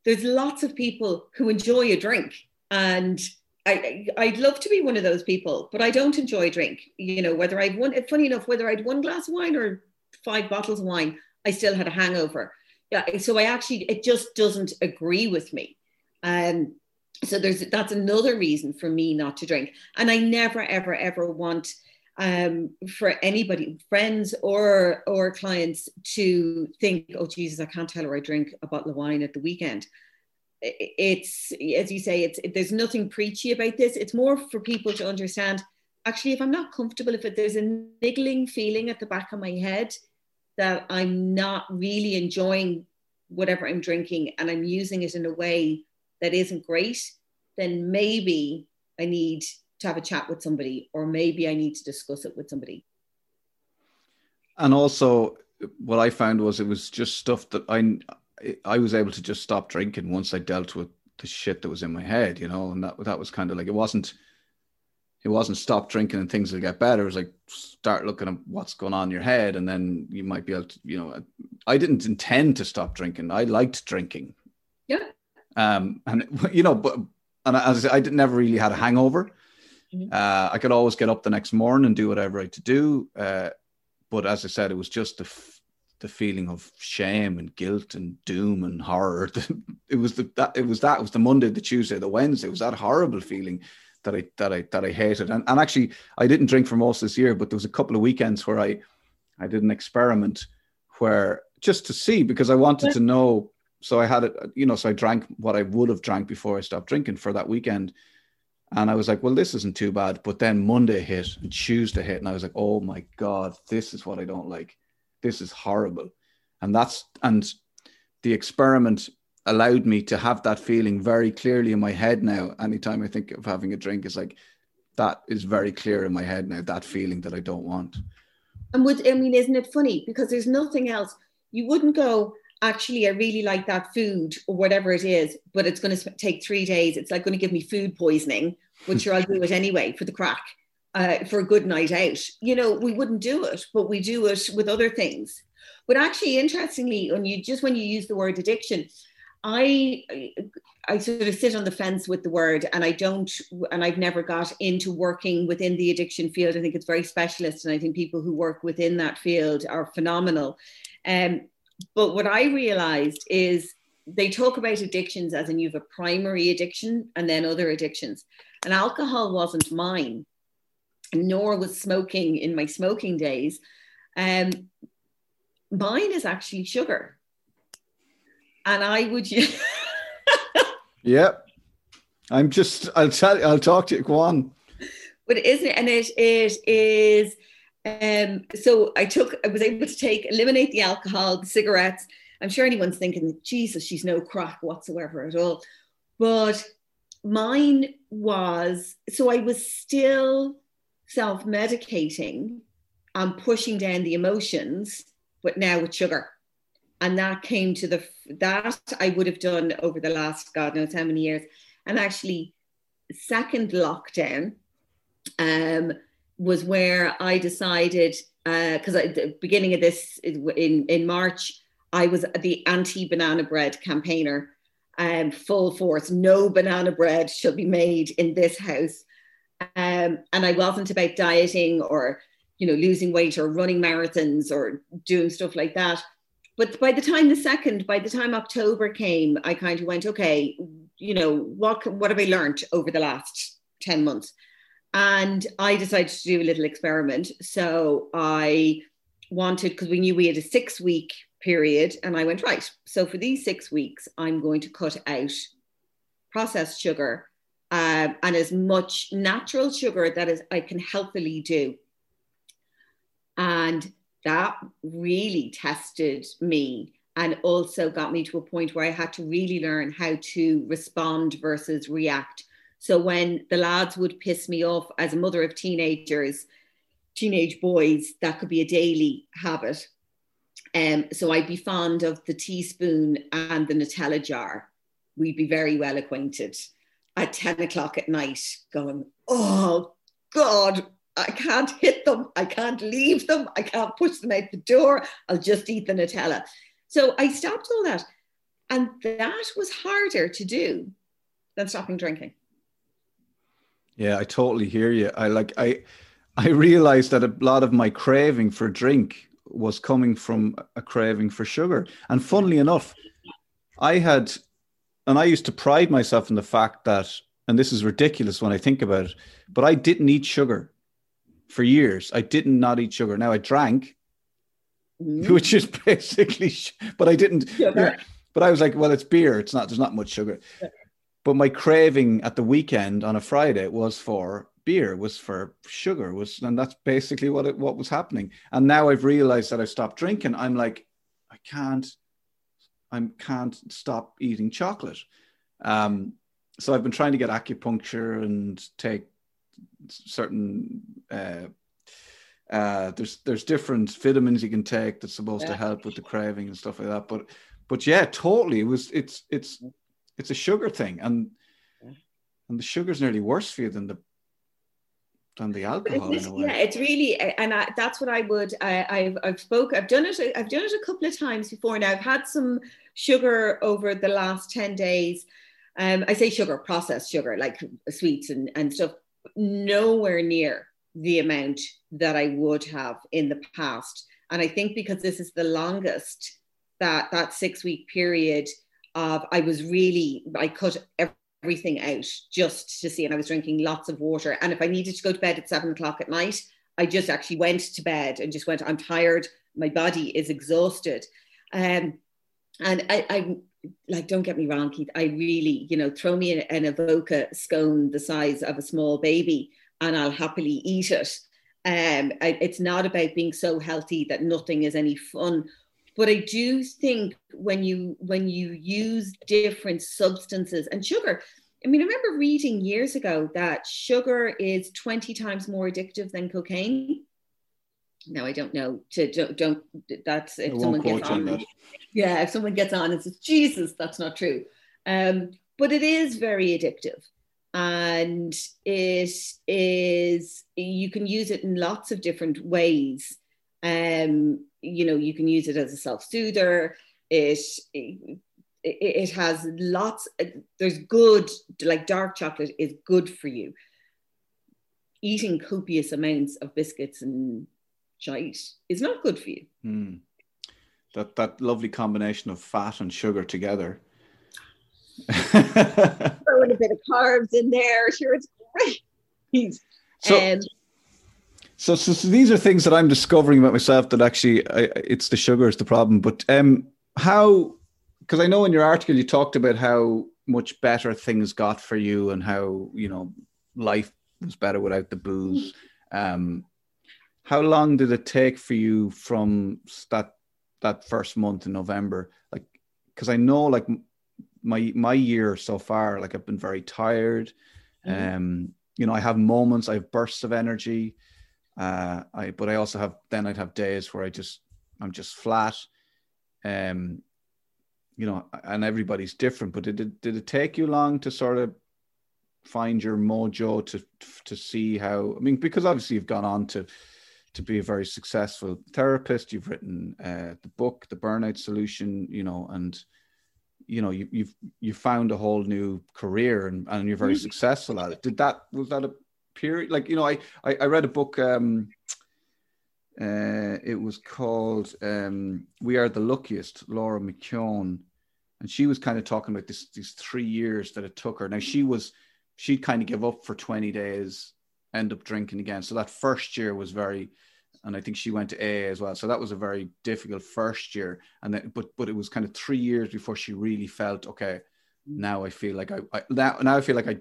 there's lots of people who enjoy a drink, and I I'd love to be one of those people, but I don't enjoy a drink. You know, whether I'd one, funny enough, whether I'd one glass of wine or five bottles of wine, I still had a hangover. Yeah, so I actually it just doesn't agree with me. Um, so there's that's another reason for me not to drink and i never ever ever want um, for anybody friends or or clients to think oh jesus i can't tell her i drink a bottle of wine at the weekend it's as you say, it's there's nothing preachy about this. It's more for people to understand. Actually, if I'm not comfortable, if it, there's a niggling feeling at the back of my head that I'm not really enjoying whatever I'm drinking and I'm using it in a way that isn't great, then maybe I need to have a chat with somebody, or maybe I need to discuss it with somebody. And also, what I found was it was just stuff that I I was able to just stop drinking once I dealt with the shit that was in my head, you know, and that that was kind of like it wasn't it wasn't stop drinking and things will get better. It was like start looking at what's going on in your head, and then you might be able to, you know. I didn't intend to stop drinking. I liked drinking. Yeah. Um, and you know, but and as I, I never really had a hangover. Mm-hmm. Uh, I could always get up the next morning and do whatever I had to do. Uh, but as I said, it was just the f- the feeling of shame and guilt and doom and horror. it was the that it was that it was the Monday, the Tuesday, the Wednesday. It was that horrible feeling that I that I that I hated. And and actually, I didn't drink for most this year, but there was a couple of weekends where I I did an experiment where just to see because I wanted to know. So I had it, you know, so I drank what I would have drank before I stopped drinking for that weekend. And I was like, well, this isn't too bad. But then Monday hit and Tuesday hit, and I was like, oh my God, this is what I don't like. This is horrible. And that's, and the experiment allowed me to have that feeling very clearly in my head now. Anytime I think of having a drink, is like that is very clear in my head now. That feeling that I don't want. And would I mean, isn't it funny because there's nothing else. You wouldn't go. Actually, I really like that food or whatever it is, but it's going to take three days. It's like going to give me food poisoning, which I'll do it anyway for the crack, uh, for a good night out. You know, we wouldn't do it, but we do it with other things. But actually, interestingly, when you just when you use the word addiction, I I sort of sit on the fence with the word, and I don't, and I've never got into working within the addiction field. I think it's very specialist, and I think people who work within that field are phenomenal. Um, but what I realized is they talk about addictions as in you have a primary addiction and then other addictions. And alcohol wasn't mine, nor was smoking in my smoking days. Um, mine is actually sugar and I would. yep. I'm just. I'll tell. you. I'll talk to you. Go on. But isn't it? And it it is. Um. So I took. I was able to take eliminate the alcohol, the cigarettes. I'm sure anyone's thinking, Jesus, she's no crack whatsoever at all. But mine was. So I was still self medicating and pushing down the emotions, but now with sugar and that came to the that I would have done over the last God knows how many years. And actually, second lockdown um, was where I decided because uh, at the beginning of this in in March I was the anti banana bread campaigner, um, full force. No banana bread shall be made in this house, um, and I wasn't about dieting or you know losing weight or running marathons or doing stuff like that but by the time the second, by the time October came, I kind of went, okay, you know, what what have I learned over the last 10 months? And I decided to do a little experiment. So I wanted, because we knew we had a six week period, and I went, right, so for these six weeks, I'm going to cut out processed sugar uh, and as much natural sugar that is I can healthily do. And that really tested me and also got me to a point where I had to really learn how to respond versus react. So when the lads would piss me off as a mother of teenagers, teenage boys, that could be a daily habit. Um, so I'd be fond of the teaspoon and the Nutella jar. We'd be very well acquainted at 10 o'clock at night, going, Oh God, I can't hit them. I can't leave them. I can't push them out the door. I'll just eat the Nutella. So I stopped all that. And that was harder to do than stopping drinking. Yeah, I totally hear you. I like I I realized that a lot of my craving for drink was coming from a craving for sugar. And funnily enough, I had and I used to pride myself in the fact that and this is ridiculous when I think about it, but I didn't eat sugar for years. I didn't not eat sugar. Now I drank, mm. which is basically, but I didn't. Yeah, but I was like, well, it's beer. It's not. There's not much sugar. But my craving at the weekend on a Friday was for beer, was for sugar, was, and that's basically what it what was happening. And now I've realized that I stopped drinking. I'm like, I can't, I can't stop eating chocolate. Um, so I've been trying to get acupuncture and take certain uh, uh, there's there's different vitamins you can take that's supposed yeah. to help with the craving and stuff like that. But but yeah, totally. It was it's it's it's a sugar thing, and and the sugar's nearly worse for you than the than the alcohol. It, yeah, it's really, and I, that's what I would. I, have I've spoke. I've done it. I've done it a couple of times before. Now I've had some sugar over the last ten days. Um, I say sugar, processed sugar, like sweets and and stuff. Nowhere near the amount that I would have in the past. And I think because this is the longest that that six week period of I was really I cut everything out just to see, and I was drinking lots of water. And if I needed to go to bed at seven o'clock at night, I just actually went to bed and just went. I'm tired. My body is exhausted. Um, and I, I like don't get me wrong, Keith. I really, you know, throw me an, an scone the size of a small baby, and I'll happily eat it. Um, I, it's not about being so healthy that nothing is any fun, but I do think when you when you use different substances and sugar. I mean, I remember reading years ago that sugar is 20 times more addictive than cocaine. Now I don't know. To don't, don't that's if someone gets on. Yeah, if someone gets on and says, "Jesus, that's not true," um, but it is very addictive and it is you can use it in lots of different ways um you know you can use it as a self-soother it, it it has lots there's good like dark chocolate is good for you eating copious amounts of biscuits and shite is not good for you mm. that that lovely combination of fat and sugar together Throwing a bit of carbs in there. Sure, it's great. So, um, so, so, so, these are things that I'm discovering about myself that actually I, it's the sugar is the problem. But um, how? Because I know in your article you talked about how much better things got for you and how you know life was better without the booze. Um, how long did it take for you from that that first month in November? Like, because I know like my my year so far, like I've been very tired. Mm-hmm. Um, you know, I have moments, I have bursts of energy. Uh, I but I also have then I'd have days where I just I'm just flat. Um, you know, and everybody's different. But did it did it take you long to sort of find your mojo to to see how? I mean, because obviously you've gone on to to be a very successful therapist. You've written uh, the book, The Burnout Solution. You know, and you know you, you've you found a whole new career and, and you're very mm-hmm. successful at it did that was that a period like you know i i, I read a book um uh it was called um we are the luckiest laura McKowen and she was kind of talking about this these three years that it took her now she was she'd kind of give up for 20 days end up drinking again so that first year was very and I think she went to A as well. So that was a very difficult first year, and then but but it was kind of three years before she really felt okay. Now I feel like I, I now now I feel like I,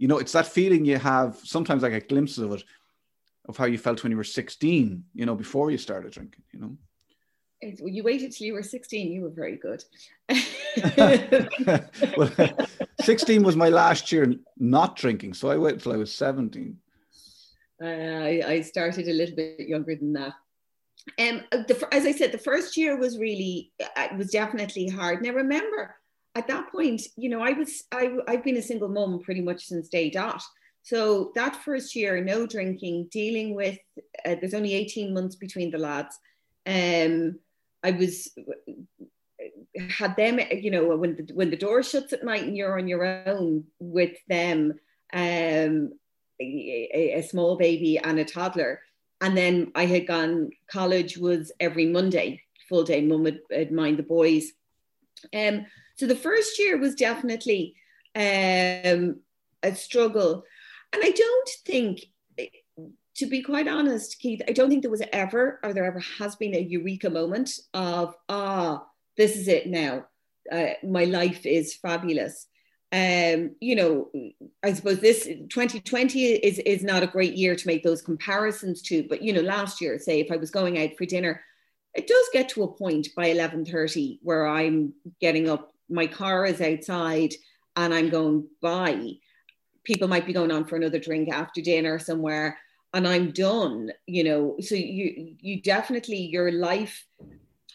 you know, it's that feeling you have. Sometimes I get glimpses of it, of how you felt when you were sixteen. You know, before you started drinking. You know. You waited till you were 16. You were very good. well, 16 was my last year not drinking. So I waited till I was 17. Uh, I, I, started a little bit younger than that. Um, the, as I said, the first year was really, uh, it was definitely hard. Now remember, at that point, you know, I was, I, I've been a single mom pretty much since day dot. So that first year, no drinking, dealing with, uh, there's only 18 months between the lads. Um, I was, had them, you know, when the, when the door shuts at night and you're on your own with them, um, a, a small baby and a toddler. And then I had gone, college was every Monday, full day. Mum would, would mind the boys. Um, so the first year was definitely um, a struggle. And I don't think, to be quite honest, Keith, I don't think there was ever, or there ever has been a eureka moment of, ah, this is it now. uh, my life is fabulous. Um, you know, I suppose this 2020 is is not a great year to make those comparisons to, but you know, last year, say if I was going out for dinner, it does get to a point by 11:30 where I'm getting up, my car is outside, and I'm going by. People might be going on for another drink after dinner somewhere, and I'm done. You know, so you you definitely your life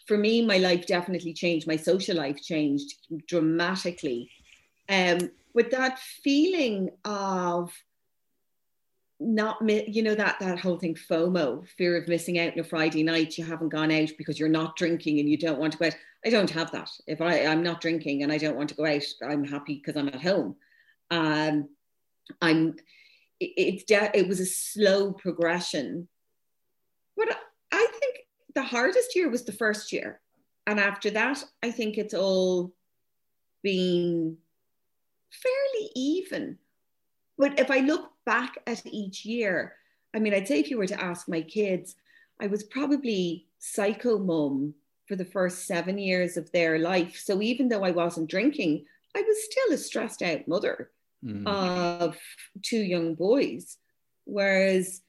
for me, my life definitely changed. My social life changed dramatically. Um, with that feeling of not you know that that whole thing FOMO, fear of missing out on a Friday night. You haven't gone out because you're not drinking and you don't want to go out. I don't have that. If I I'm not drinking and I don't want to go out, I'm happy because I'm at home. Um, I'm. It, it's it was a slow progression, but I think the hardest year was the first year. And after that, I think it's all been fairly even. But if I look back at each year, I mean, I'd say if you were to ask my kids, I was probably psycho mum for the first seven years of their life. So even though I wasn't drinking, I was still a stressed out mother mm. of two young boys. Whereas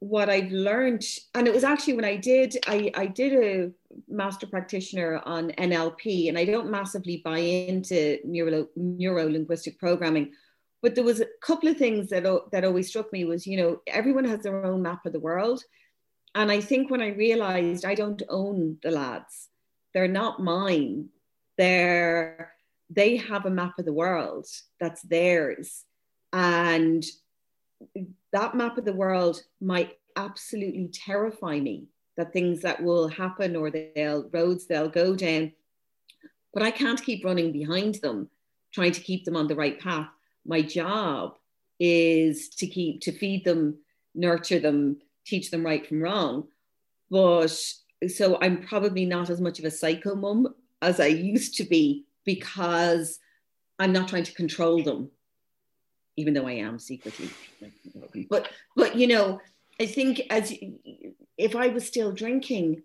what I've learned, and it was actually when I did, I, I did a master practitioner on NLP, and I don't massively buy into neuro, neuro linguistic programming, but there was a couple of things that that always struck me was, you know, everyone has their own map of the world, and I think when I realized I don't own the lads, they're not mine, they're they have a map of the world that's theirs, and that map of the world might absolutely terrify me that things that will happen or they'll roads they'll go down. But i can't keep running behind them trying to keep them on the right path. My job is to keep to feed them nurture them teach them right from wrong but so i'm probably not as much of a psycho mum as i used to be because i'm not trying to control them even though I am secretly. But but you know, I think as if I was still drinking,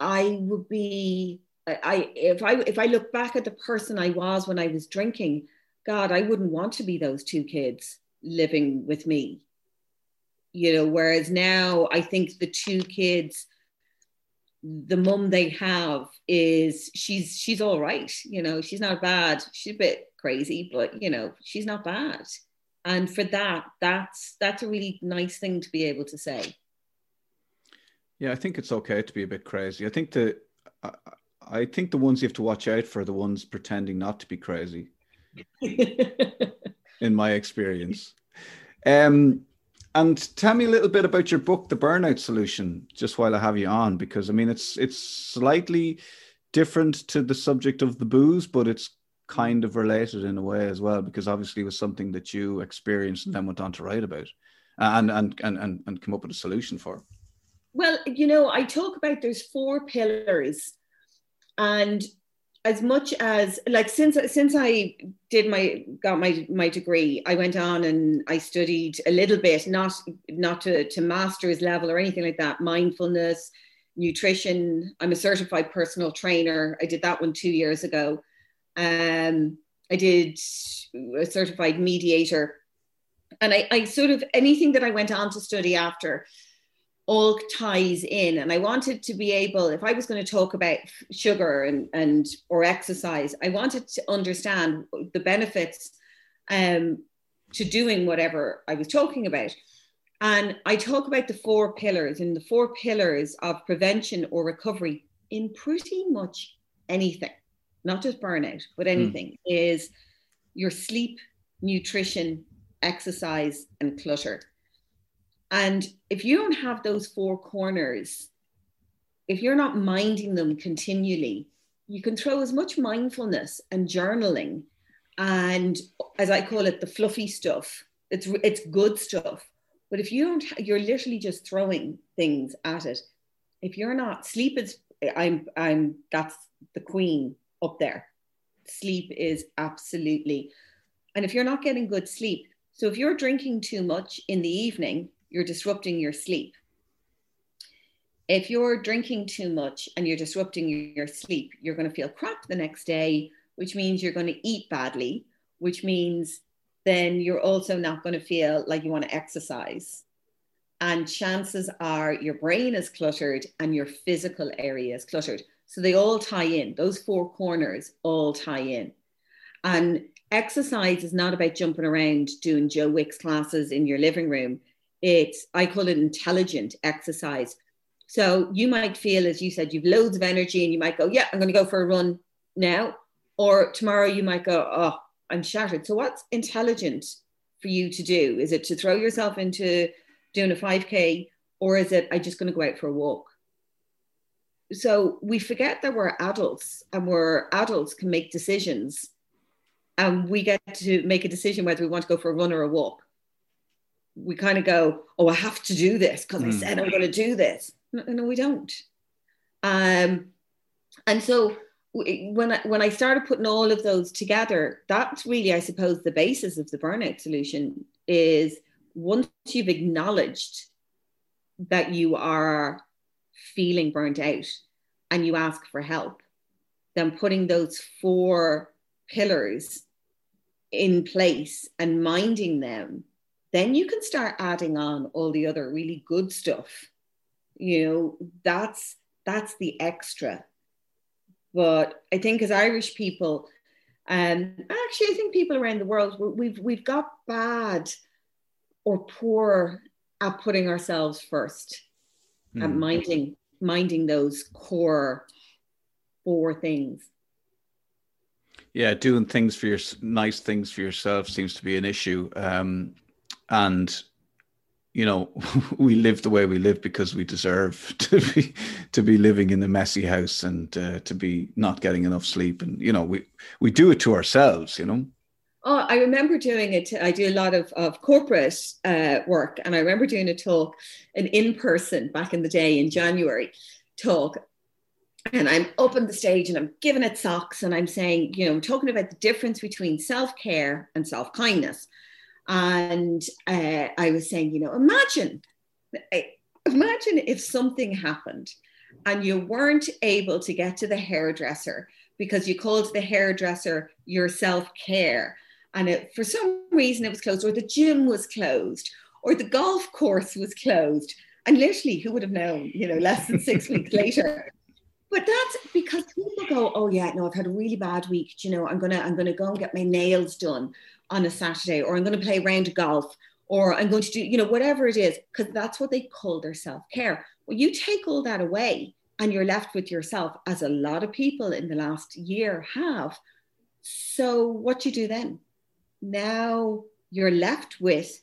I would be. I if I if I look back at the person I was when I was drinking, God, I wouldn't want to be those two kids living with me. You know, whereas now I think the two kids, the mum they have is she's she's all right. You know, she's not bad. She's a bit crazy, but you know, she's not bad. And for that, that's that's a really nice thing to be able to say. Yeah, I think it's okay to be a bit crazy. I think the I, I think the ones you have to watch out for are the ones pretending not to be crazy. in my experience. Um, and tell me a little bit about your book, The Burnout Solution, just while I have you on, because I mean it's it's slightly different to the subject of the booze, but it's kind of related in a way as well, because obviously it was something that you experienced and then went on to write about uh, and and and and, and come up with a solution for. Well, you know, I talk about there's four pillars, and as much as like since since I did my got my my degree, I went on and I studied a little bit, not not to, to master's level or anything like that, mindfulness, nutrition. I'm a certified personal trainer. I did that one two years ago. Um, I did a certified mediator. And I, I sort of anything that I went on to study after all ties in and i wanted to be able if i was going to talk about sugar and, and or exercise i wanted to understand the benefits um, to doing whatever i was talking about and i talk about the four pillars and the four pillars of prevention or recovery in pretty much anything not just burnout, but hmm. anything, mm. is your sleep, nutrition, exercise, and clutter. And if you don't have those four corners, if you're not minding them continually, you can throw as much mindfulness and journaling and, as I call it, the fluffy stuff. It's it's good stuff. But if you don't, you're literally just throwing things at it. If you're not, sleep is. I'm I'm that's the queen up there. Sleep is absolutely, and if you're not getting good sleep, so if you're drinking too much in the evening, you're disrupting your sleep. if you're drinking too much and you're disrupting your sleep, you're going to feel crap the next day, which means you're going to eat badly, which means then you're also not going to feel like you want to exercise. And chances are your brain is cluttered and your physical area is cluttered. So they all tie in, those four corners all tie in. And exercise is not about jumping around doing Joe Wicks classes in your living room. It's, I call it intelligent exercise. So you might feel, as you said, you've loads of energy and you might go, yeah, I'm going to go for a run now. Or tomorrow you might go, oh, I'm shattered. So what's intelligent for you to do? Is it to throw yourself into doing a 5K or is it, I just going to go out for a walk? So we forget that we're adults and we're adults can make decisions and we get to make a decision whether we want to go for a run or a walk. We kind of go, oh, I have to do this because mm. I hmm. said I'm going to do this. No, no we don't. Um, and so when I, when I started putting all of those together, that's really, I suppose, the basis of the burnout solution is once you've acknowledged that you are feeling burnt out and you ask for help, then putting those four pillars in place and minding them, then you can start adding on all the other really good stuff. You know, that's that's the extra. But I think as Irish people, um, actually, I think people around the world, we've we've got bad or poor at putting ourselves first, mm. at hmm. minding minding those core four things yeah doing things for your nice things for yourself seems to be an issue um, and you know we live the way we live because we deserve to be to be living in a messy house and uh, to be not getting enough sleep and you know we we do it to ourselves you know Oh, I remember doing it. I do a lot of, of corporate uh, work, and I remember doing a talk, an in person back in the day in January talk and I'm up on the stage and I'm giving it socks and I'm saying, you know, I'm talking about the difference between self care and self kindness. And uh, I was saying, you know, imagine, eh, imagine if something happened and you weren't able to get to the hairdresser because you called the hairdresser your self care. And it, for some reason it was closed, or the gym was closed, or the golf course was closed. And literally, who would have known, you know, less than six weeks later, but that's because people go, oh yeah, no, I've had a really bad week. Do You know, I'm gonna I'm gonna go and get my nails done on a Saturday, or I'm gonna play round golf, or I'm going to do, you know, whatever it is, because that's what they call their self-care. Well, you take all that away and you're left with yourself, as a lot of people in the last year have. So what you do then? Now you're left with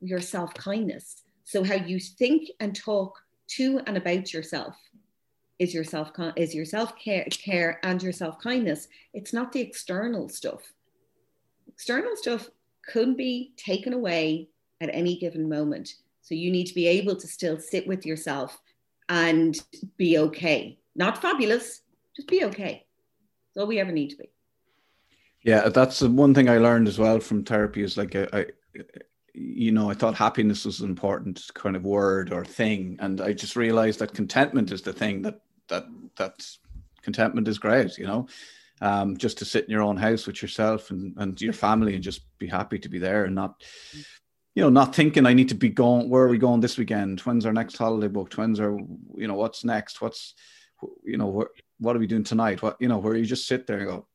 your self-kindness. So how you think and talk to and about yourself is your self is your self care care and your self kindness. It's not the external stuff. External stuff could be taken away at any given moment. So you need to be able to still sit with yourself and be okay. Not fabulous, just be okay. That's all we ever need to be. Yeah, that's the one thing I learned as well from therapy is like I, I you know, I thought happiness was an important kind of word or thing, and I just realized that contentment is the thing that that that's contentment is great, you know. Um, just to sit in your own house with yourself and, and your family and just be happy to be there and not you know not thinking i need to be going where are we going this weekend? When's our next holiday booked? When's our you know what's next? What's you know what what are we doing tonight? What you know where you just sit there and go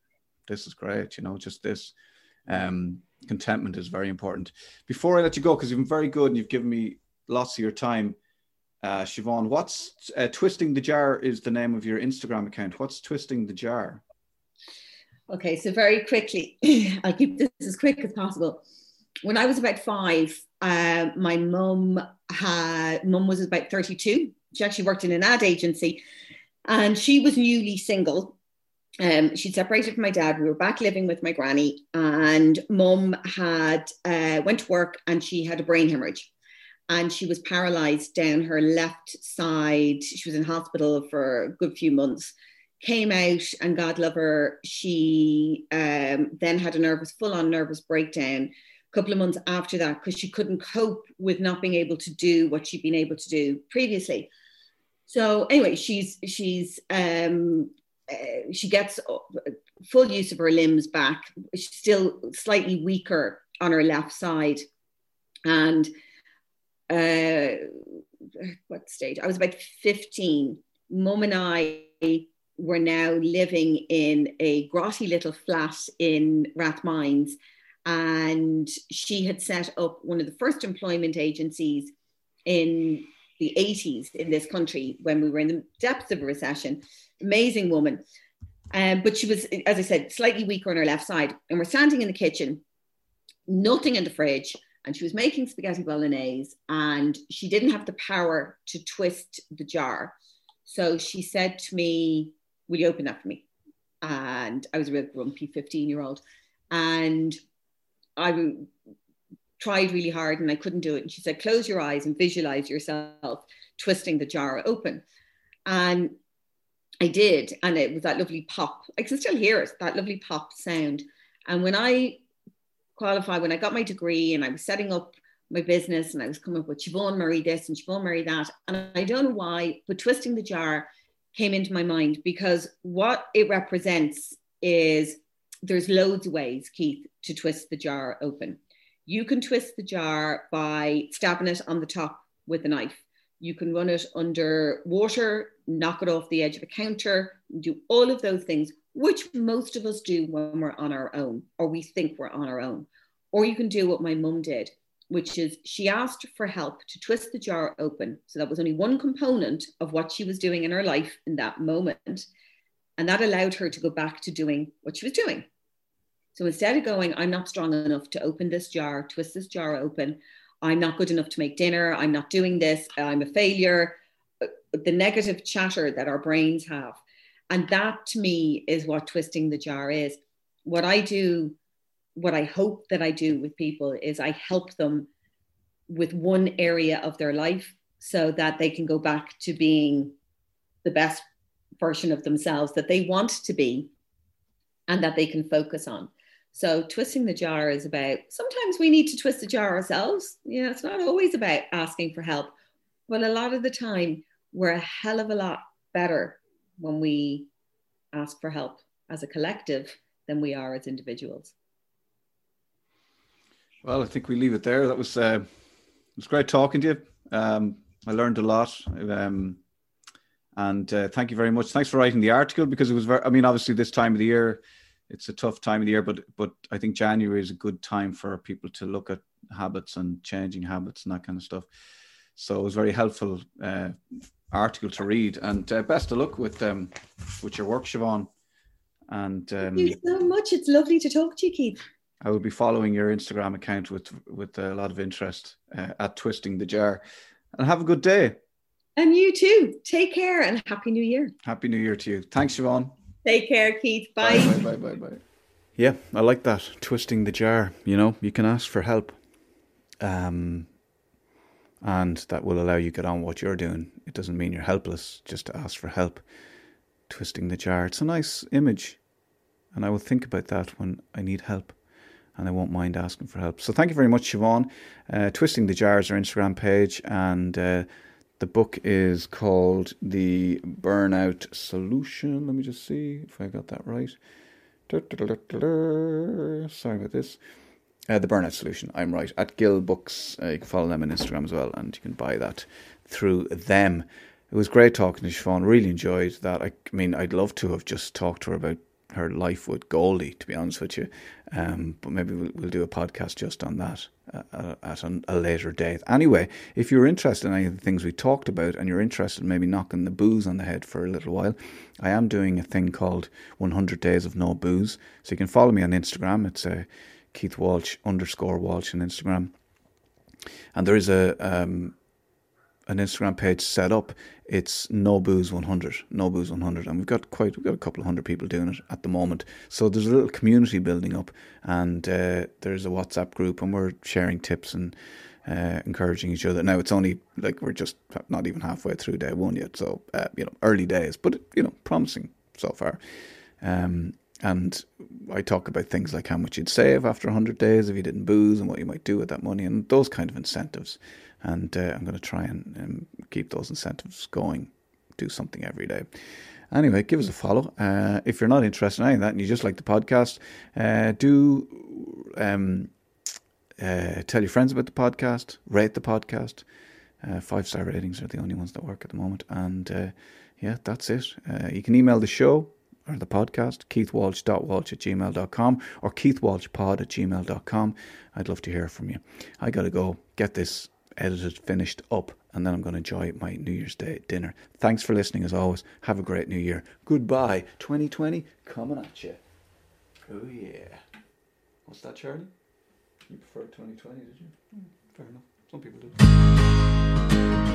this is great you know just this um contentment is very important. Before i let you go because you've been very good and you've given me lots of your time uh, Siobhan, what's uh, Twisting the Jar is the name of your Instagram account. What's Twisting the Jar? Okay, so very quickly, I'll keep this as quick as possible. When I was about five, uh, my mum had mum was about 32. She actually worked in an ad agency, and she was newly single. Um, she'd separated from my dad. We were back living with my granny, and mum had uh, went to work, and she had a brain hemorrhage and she was paralyzed down her left side. She was in hospital for a good few months. Came out, and God love her, she um, then had a nervous, full on nervous breakdown a couple of months after that because she couldn't cope with not being able to do what she'd been able to do previously. So anyway, she's she's um, uh, she gets full use of her limbs back. She's still slightly weaker on her left side, and uh, what stage? I was about fifteen. Mum and I were now living in a grotty little flat in Rathmines, and she had set up one of the first employment agencies in the 80s in this country when we were in the depths of a recession. Amazing woman. Um, but she was, as I said, slightly weaker on her left side. And we're standing in the kitchen, nothing in the fridge. And she was making spaghetti bolognese and she didn't have the power to twist the jar. So she said to me, Will you open that for me? And I was a real grumpy 15 year old. And I tried really hard and I couldn't do it. And she said, Close your eyes and visualize yourself twisting the jar open. And I did. And it was that lovely pop. I can still hear it, that lovely pop sound. And when I qualified, when I got my degree and I was setting up my business and I was coming up with Siobhan Murray this and Siobhan Murray that. And I don't know why, but twisting the jar came into my mind because what it represents is there's loads of ways, Keith, to twist the jar open. You can twist the jar by stabbing it on the top with a knife. You can run it under water, knock it off the edge of a counter, do all of those things, which most of us do when we're on our own, or we think we're on our own. Or you can do what my mum did, which is she asked for help to twist the jar open. So that was only one component of what she was doing in her life in that moment. And that allowed her to go back to doing what she was doing. So instead of going, I'm not strong enough to open this jar, twist this jar open, I'm not good enough to make dinner, I'm not doing this, I'm a failure, the negative chatter that our brains have. And that to me is what twisting the jar is. What I do what I hope that I do with people is I help them with one area of their life so that they can go back to being the best version of themselves that they want to be and that they can focus on. So twisting the jar is about sometimes we need to twist the jar ourselves. You know, it's not always about asking for help, but a lot of the time we're a hell of a lot better when we ask for help as a collective than we are as individuals. Well, I think we leave it there. That was uh, it was great talking to you. Um, I learned a lot, um, and uh, thank you very much. Thanks for writing the article because it was very. I mean, obviously, this time of the year, it's a tough time of the year, but but I think January is a good time for people to look at habits and changing habits and that kind of stuff. So it was very helpful uh, article to read, and uh, best of luck with um, with your work, Siobhan. And um, thank you so much. It's lovely to talk to you, Keith. I will be following your Instagram account with with a lot of interest uh, at twisting the jar. And have a good day. And you too. Take care and happy New Year. Happy New Year to you. Thanks, Siobhan. Take care, Keith. Bye. Bye, bye, bye, bye. bye. Yeah, I like that twisting the jar. You know, you can ask for help, um, and that will allow you to get on what you're doing. It doesn't mean you're helpless just to ask for help. Twisting the jar. It's a nice image, and I will think about that when I need help and I won't mind asking for help. So thank you very much, Siobhan. Uh, Twisting the Jars, our Instagram page, and uh, the book is called The Burnout Solution. Let me just see if I got that right. Sorry about this. Uh, the Burnout Solution. I'm right. At Gill Books. Uh, you can follow them on Instagram as well, and you can buy that through them. It was great talking to Siobhan. Really enjoyed that. I, I mean, I'd love to have just talked to her about her life with Goldie, to be honest with you. Um, but maybe we'll, we'll, do a podcast just on that uh, uh, at a, a, later date. Anyway, if you're interested in any of the things we talked about and you're interested in maybe knocking the booze on the head for a little while, I am doing a thing called 100 Days of No Booze. So you can follow me on Instagram. It's uh, Keith Walsh underscore Walsh on Instagram. And there is a um, an Instagram page set up. It's no booze 100, no booze 100, and we've got quite we've got a couple of hundred people doing it at the moment. So there's a little community building up, and uh, there's a WhatsApp group, and we're sharing tips and. Uh, encouraging each other. Now it's only like we're just not even halfway through day one yet, so uh, you know early days, but you know promising so far. Um, and I talk about things like how much you'd save after 100 days if you didn't booze and what you might do with that money and those kind of incentives and uh, I'm going to try and um, keep those incentives going do something every day. Anyway, give us a follow. Uh, if you're not interested in any of that and you just like the podcast, uh, do um, uh, tell your friends about the podcast, rate the podcast. Uh, five star ratings are the only ones that work at the moment. And uh, yeah, that's it. You can email the show or the podcast, keithwalsh.walsh at gmail.com or keithwalshpod at gmail.com. I'd love to hear from you. I got to go get this edited, finished up, and then I'm going to enjoy my New Year's Day dinner. Thanks for listening as always. Have a great new year. Goodbye. 2020 coming at you. Oh, yeah. What's that, Charlie? You preferred 2020, did you? Hmm, fair enough. Some people do.